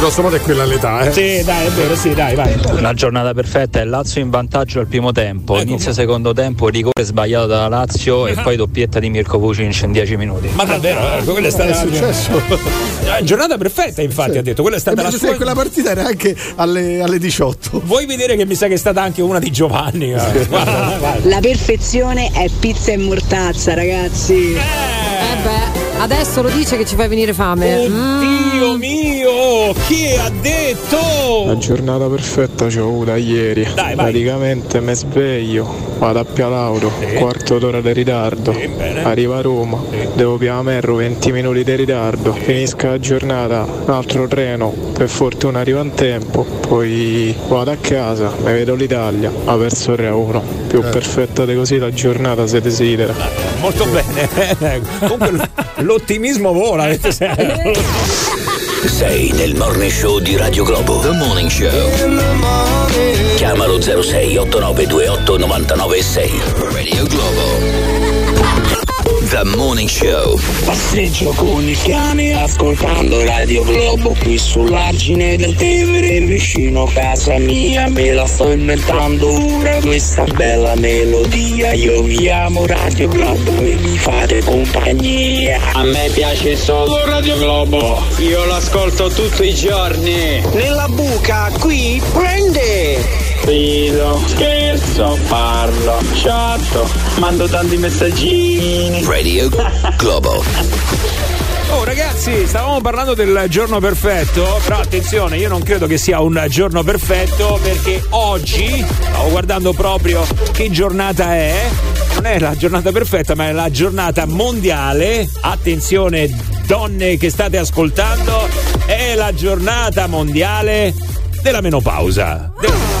Grosso modo è quella l'età, eh. Sì, dai, è vero, sì, dai, vai. La giornata perfetta è Lazio in vantaggio al primo tempo, Ecco. inizio secondo tempo, rigore sbagliato dalla Lazio e poi doppietta di Mirko Vucinic in 10 minuti. Ma davvero, eh, quella è stata. È successo. Eh, giornata perfetta, infatti, ha detto. Quella è stata Eh, la sua. quella partita era anche alle, alle 18. Vuoi vedere che mi sa che è stata anche una di Giovanni? eh? Guarda, vai. La perfezione è pizza e mortazza, ragazzi. Eh beh, adesso lo dice che ci fai venire fame. Oddio mio, chi ha detto? La giornata perfetta c'ho avuta ieri. Dai. Praticamente mi sveglio, vado a Pialauro, quarto d'ora di ritardo. bene. Arrivo a Roma, devo Piamerro 20 minuti di ritardo. Finisca la giornata, un altro treno, per fortuna arrivo in tempo. Poi vado a casa, mi vedo l'Italia, ha perso 3 a 1. Più perfetta di così la giornata si desidera. Molto bene. Comunque l'ottimismo vola. Sei nel morning show di Radio Globo. The Morning Show. Chiamalo 06 8928 996. Radio Globo. The Morning Show. Passeggio con il cane ascoltando Radio Globo qui sull'argine del Tevere vicino a casa mia me la sto inventando ora questa bella melodia. Io vi amo Radio Globo e mi fate compagnia. A me piace solo Radio Globo. Io l'ascolto tutti i giorni. Nella buca qui prende rido, scherzo, parlo, chatto, mando tanti messaggini. Radio Globo. Oh ragazzi, stavamo parlando del giorno perfetto, però attenzione, io non credo che sia un giorno perfetto perché oggi, stavo guardando proprio che giornata è, non è la giornata perfetta, ma è la giornata mondiale, attenzione donne che state ascoltando, è la giornata mondiale della menopausa. Della, della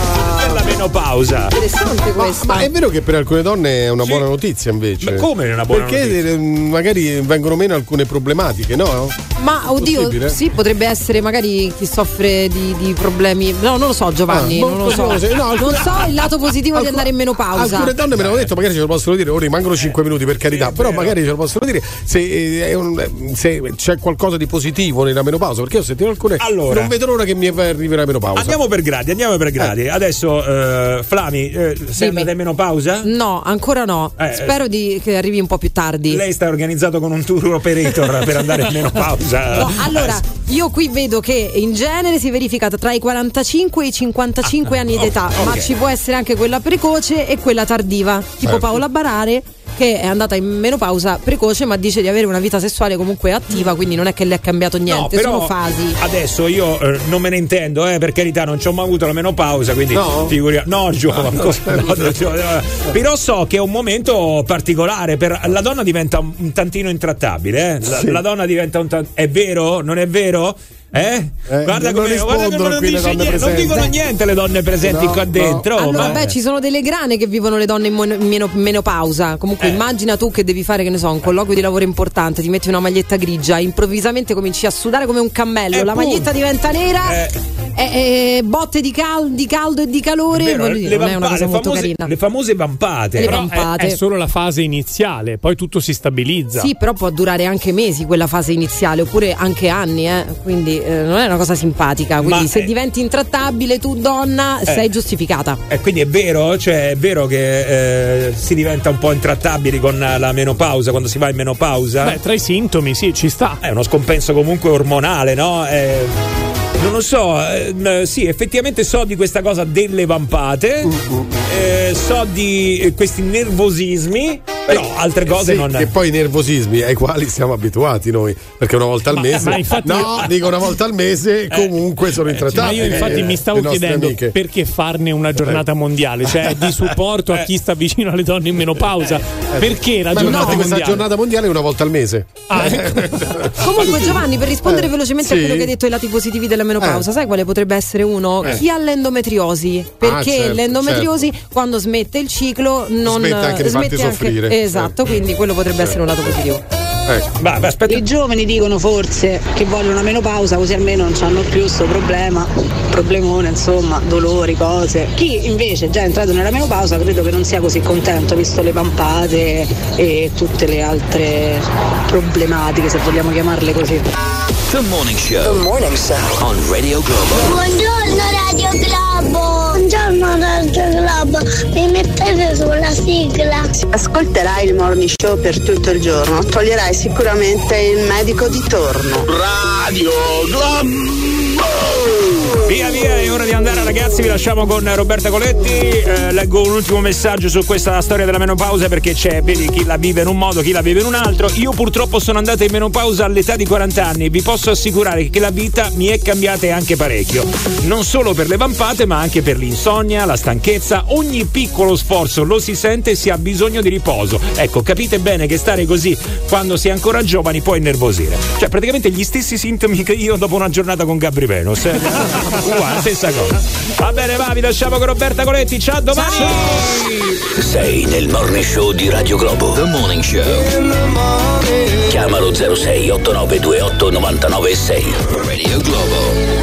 menopausa. Interessante Ma, questa. ma è vero che per alcune donne è una buona notizia invece? Ma come è una buona Perché notizia? eh, magari vengono meno alcune problematiche, no? Ma oddio, Possibile? sì, potrebbe essere magari chi soffre di, di problemi. No, non lo so, Giovanni. Ah, non lo boh, so. no, alcune- non so il lato positivo di andare in menopausa. Alcune donne me l'hanno detto, magari ce lo possono dire, ora rimangono 5 minuti per carità, però magari ce lo possono dire se, eh, è un- se c'è qualcosa di positivo nella menopausa, perché ho sentito alcune Allora. non vedo l'ora che mi arrivi la menopausa. Andiamo per gradi, andiamo per gradi. Adesso, eh, Flami, eh, sei andata in menopausa? No, ancora no. Eh, Spero di- che arrivi un po' più tardi. Lei sta organizzato con un tour operator per andare in menopausa. No, allora, io qui vedo che in genere si verifica tra i 45 e i 55 anni d'età, ok. ma ci può essere anche quella precoce e quella tardiva, tipo Certo. Paola Barare che è andata in menopausa precoce ma dice di avere una vita sessuale comunque attiva, quindi non è che le è cambiato niente, però sono fasi. Adesso io eh, non me ne intendo, eh, per carità, non ci ho mai avuto la menopausa, quindi No? figuria- No, Gio, Ah, no, no, no. però so che è un momento particolare. Per, la donna diventa un, un tantino intrattabile, eh? la, Sì. la donna diventa un tantino. È vero? Non è vero? Eh? Eh, guarda come guarda rispondono come non, qui le dice donne niente, non dicono niente le donne presenti No, qua no. dentro. Allora, ma- beh, ci sono delle grane che vivono le donne in mon- meno- menopausa. Comunque, Eh. immagina tu che devi fare, che ne so, un colloquio di lavoro importante, ti metti una maglietta grigia, improvvisamente cominci a sudare come un cammello, Eh, la appunto. maglietta diventa nera, Eh. e, e botte di, cal- di caldo e di calore. Vero, dire, le, non è una vampa- cosa le molto famose, carina. le famose vampate. Le Però è, vampate. è solo la fase iniziale, poi tutto si stabilizza. Sì, però può durare anche mesi quella fase iniziale, oppure anche anni, eh. Quindi eh, non è una cosa simpatica. Quindi Ma, se eh, diventi intrattabile tu donna sei giustificata. E quindi è vero, cioè è vero che eh, si diventa un po' intrattabili con la menopausa quando si va in menopausa? Beh, tra i sintomi, sì, ci sta. È uno scompenso comunque ormonale, no? Eh, non lo so, ehm, sì, effettivamente so di questa cosa delle vampate, eh, so di eh, questi nervosismi, però altre cose Sì, non. E poi i nervosismi ai quali siamo abituati noi, perché una volta al Ma- mese. ma infatti- no, dico una volta al mese, comunque sono Ma intrattabili. io infatti eh, mi stavo chiedendo amiche. perché farne una giornata mondiale, cioè di supporto a chi sta vicino alle donne in menopausa. Perché la Ma giornata questa mondiale? giornata mondiale è una volta al mese. Ah, ecco. Comunque, Giovanni, per rispondere Eh, velocemente a sì. quello che hai detto ai lati positivi della menopausa, Eh. sai quale potrebbe essere uno? Eh. Chi ha l'endometriosi? Perché certo, l'endometriosi, quando smette il ciclo, non Smette anche di farti soffrire. Esatto, quindi quello potrebbe essere un lato positivo. Va, va, aspetta. I giovani dicono forse che vogliono una menopausa così almeno non hanno più questo problema, problemone, insomma, dolori, cose. Chi invece è già entrato nella menopausa credo che non sia così contento, visto le vampate e tutte le altre problematiche, se vogliamo chiamarle così. The Morning Show. The Morning Show. On Radio Globo. Buongiorno Radio Globo! Radio Globo! Mi mettete sulla sigla? Ascolterai il morning show per tutto il giorno, toglierai sicuramente il medico di torno. Radio Globo. Via via, è ora di andare ragazzi, vi lasciamo con Roberta Coletti. Eh, leggo un ultimo messaggio su questa storia della menopausa perché c'è, vedi, chi la vive in un modo, chi la vive in un altro. Io purtroppo sono andata in menopausa all'età di 40 anni e vi posso assicurare che la vita mi è cambiata anche parecchio. Non solo per le vampate, ma anche per l'insonnia, la stanchezza, ogni piccolo sforzo lo si sente e si ha bisogno di riposo. Ecco, capite bene che stare così quando si è ancora giovani può innervosire. Cioè, praticamente gli stessi sintomi che io dopo una giornata con Gabri Venus. eh. Uguale, stessa cosa. Va bene, va, vi lasciamo con Roberta Coletti. Ciao, domani! Sei nel Morning Show di Radio Globo. The Morning Show. Chiamalo 06 8928 996. Radio Globo.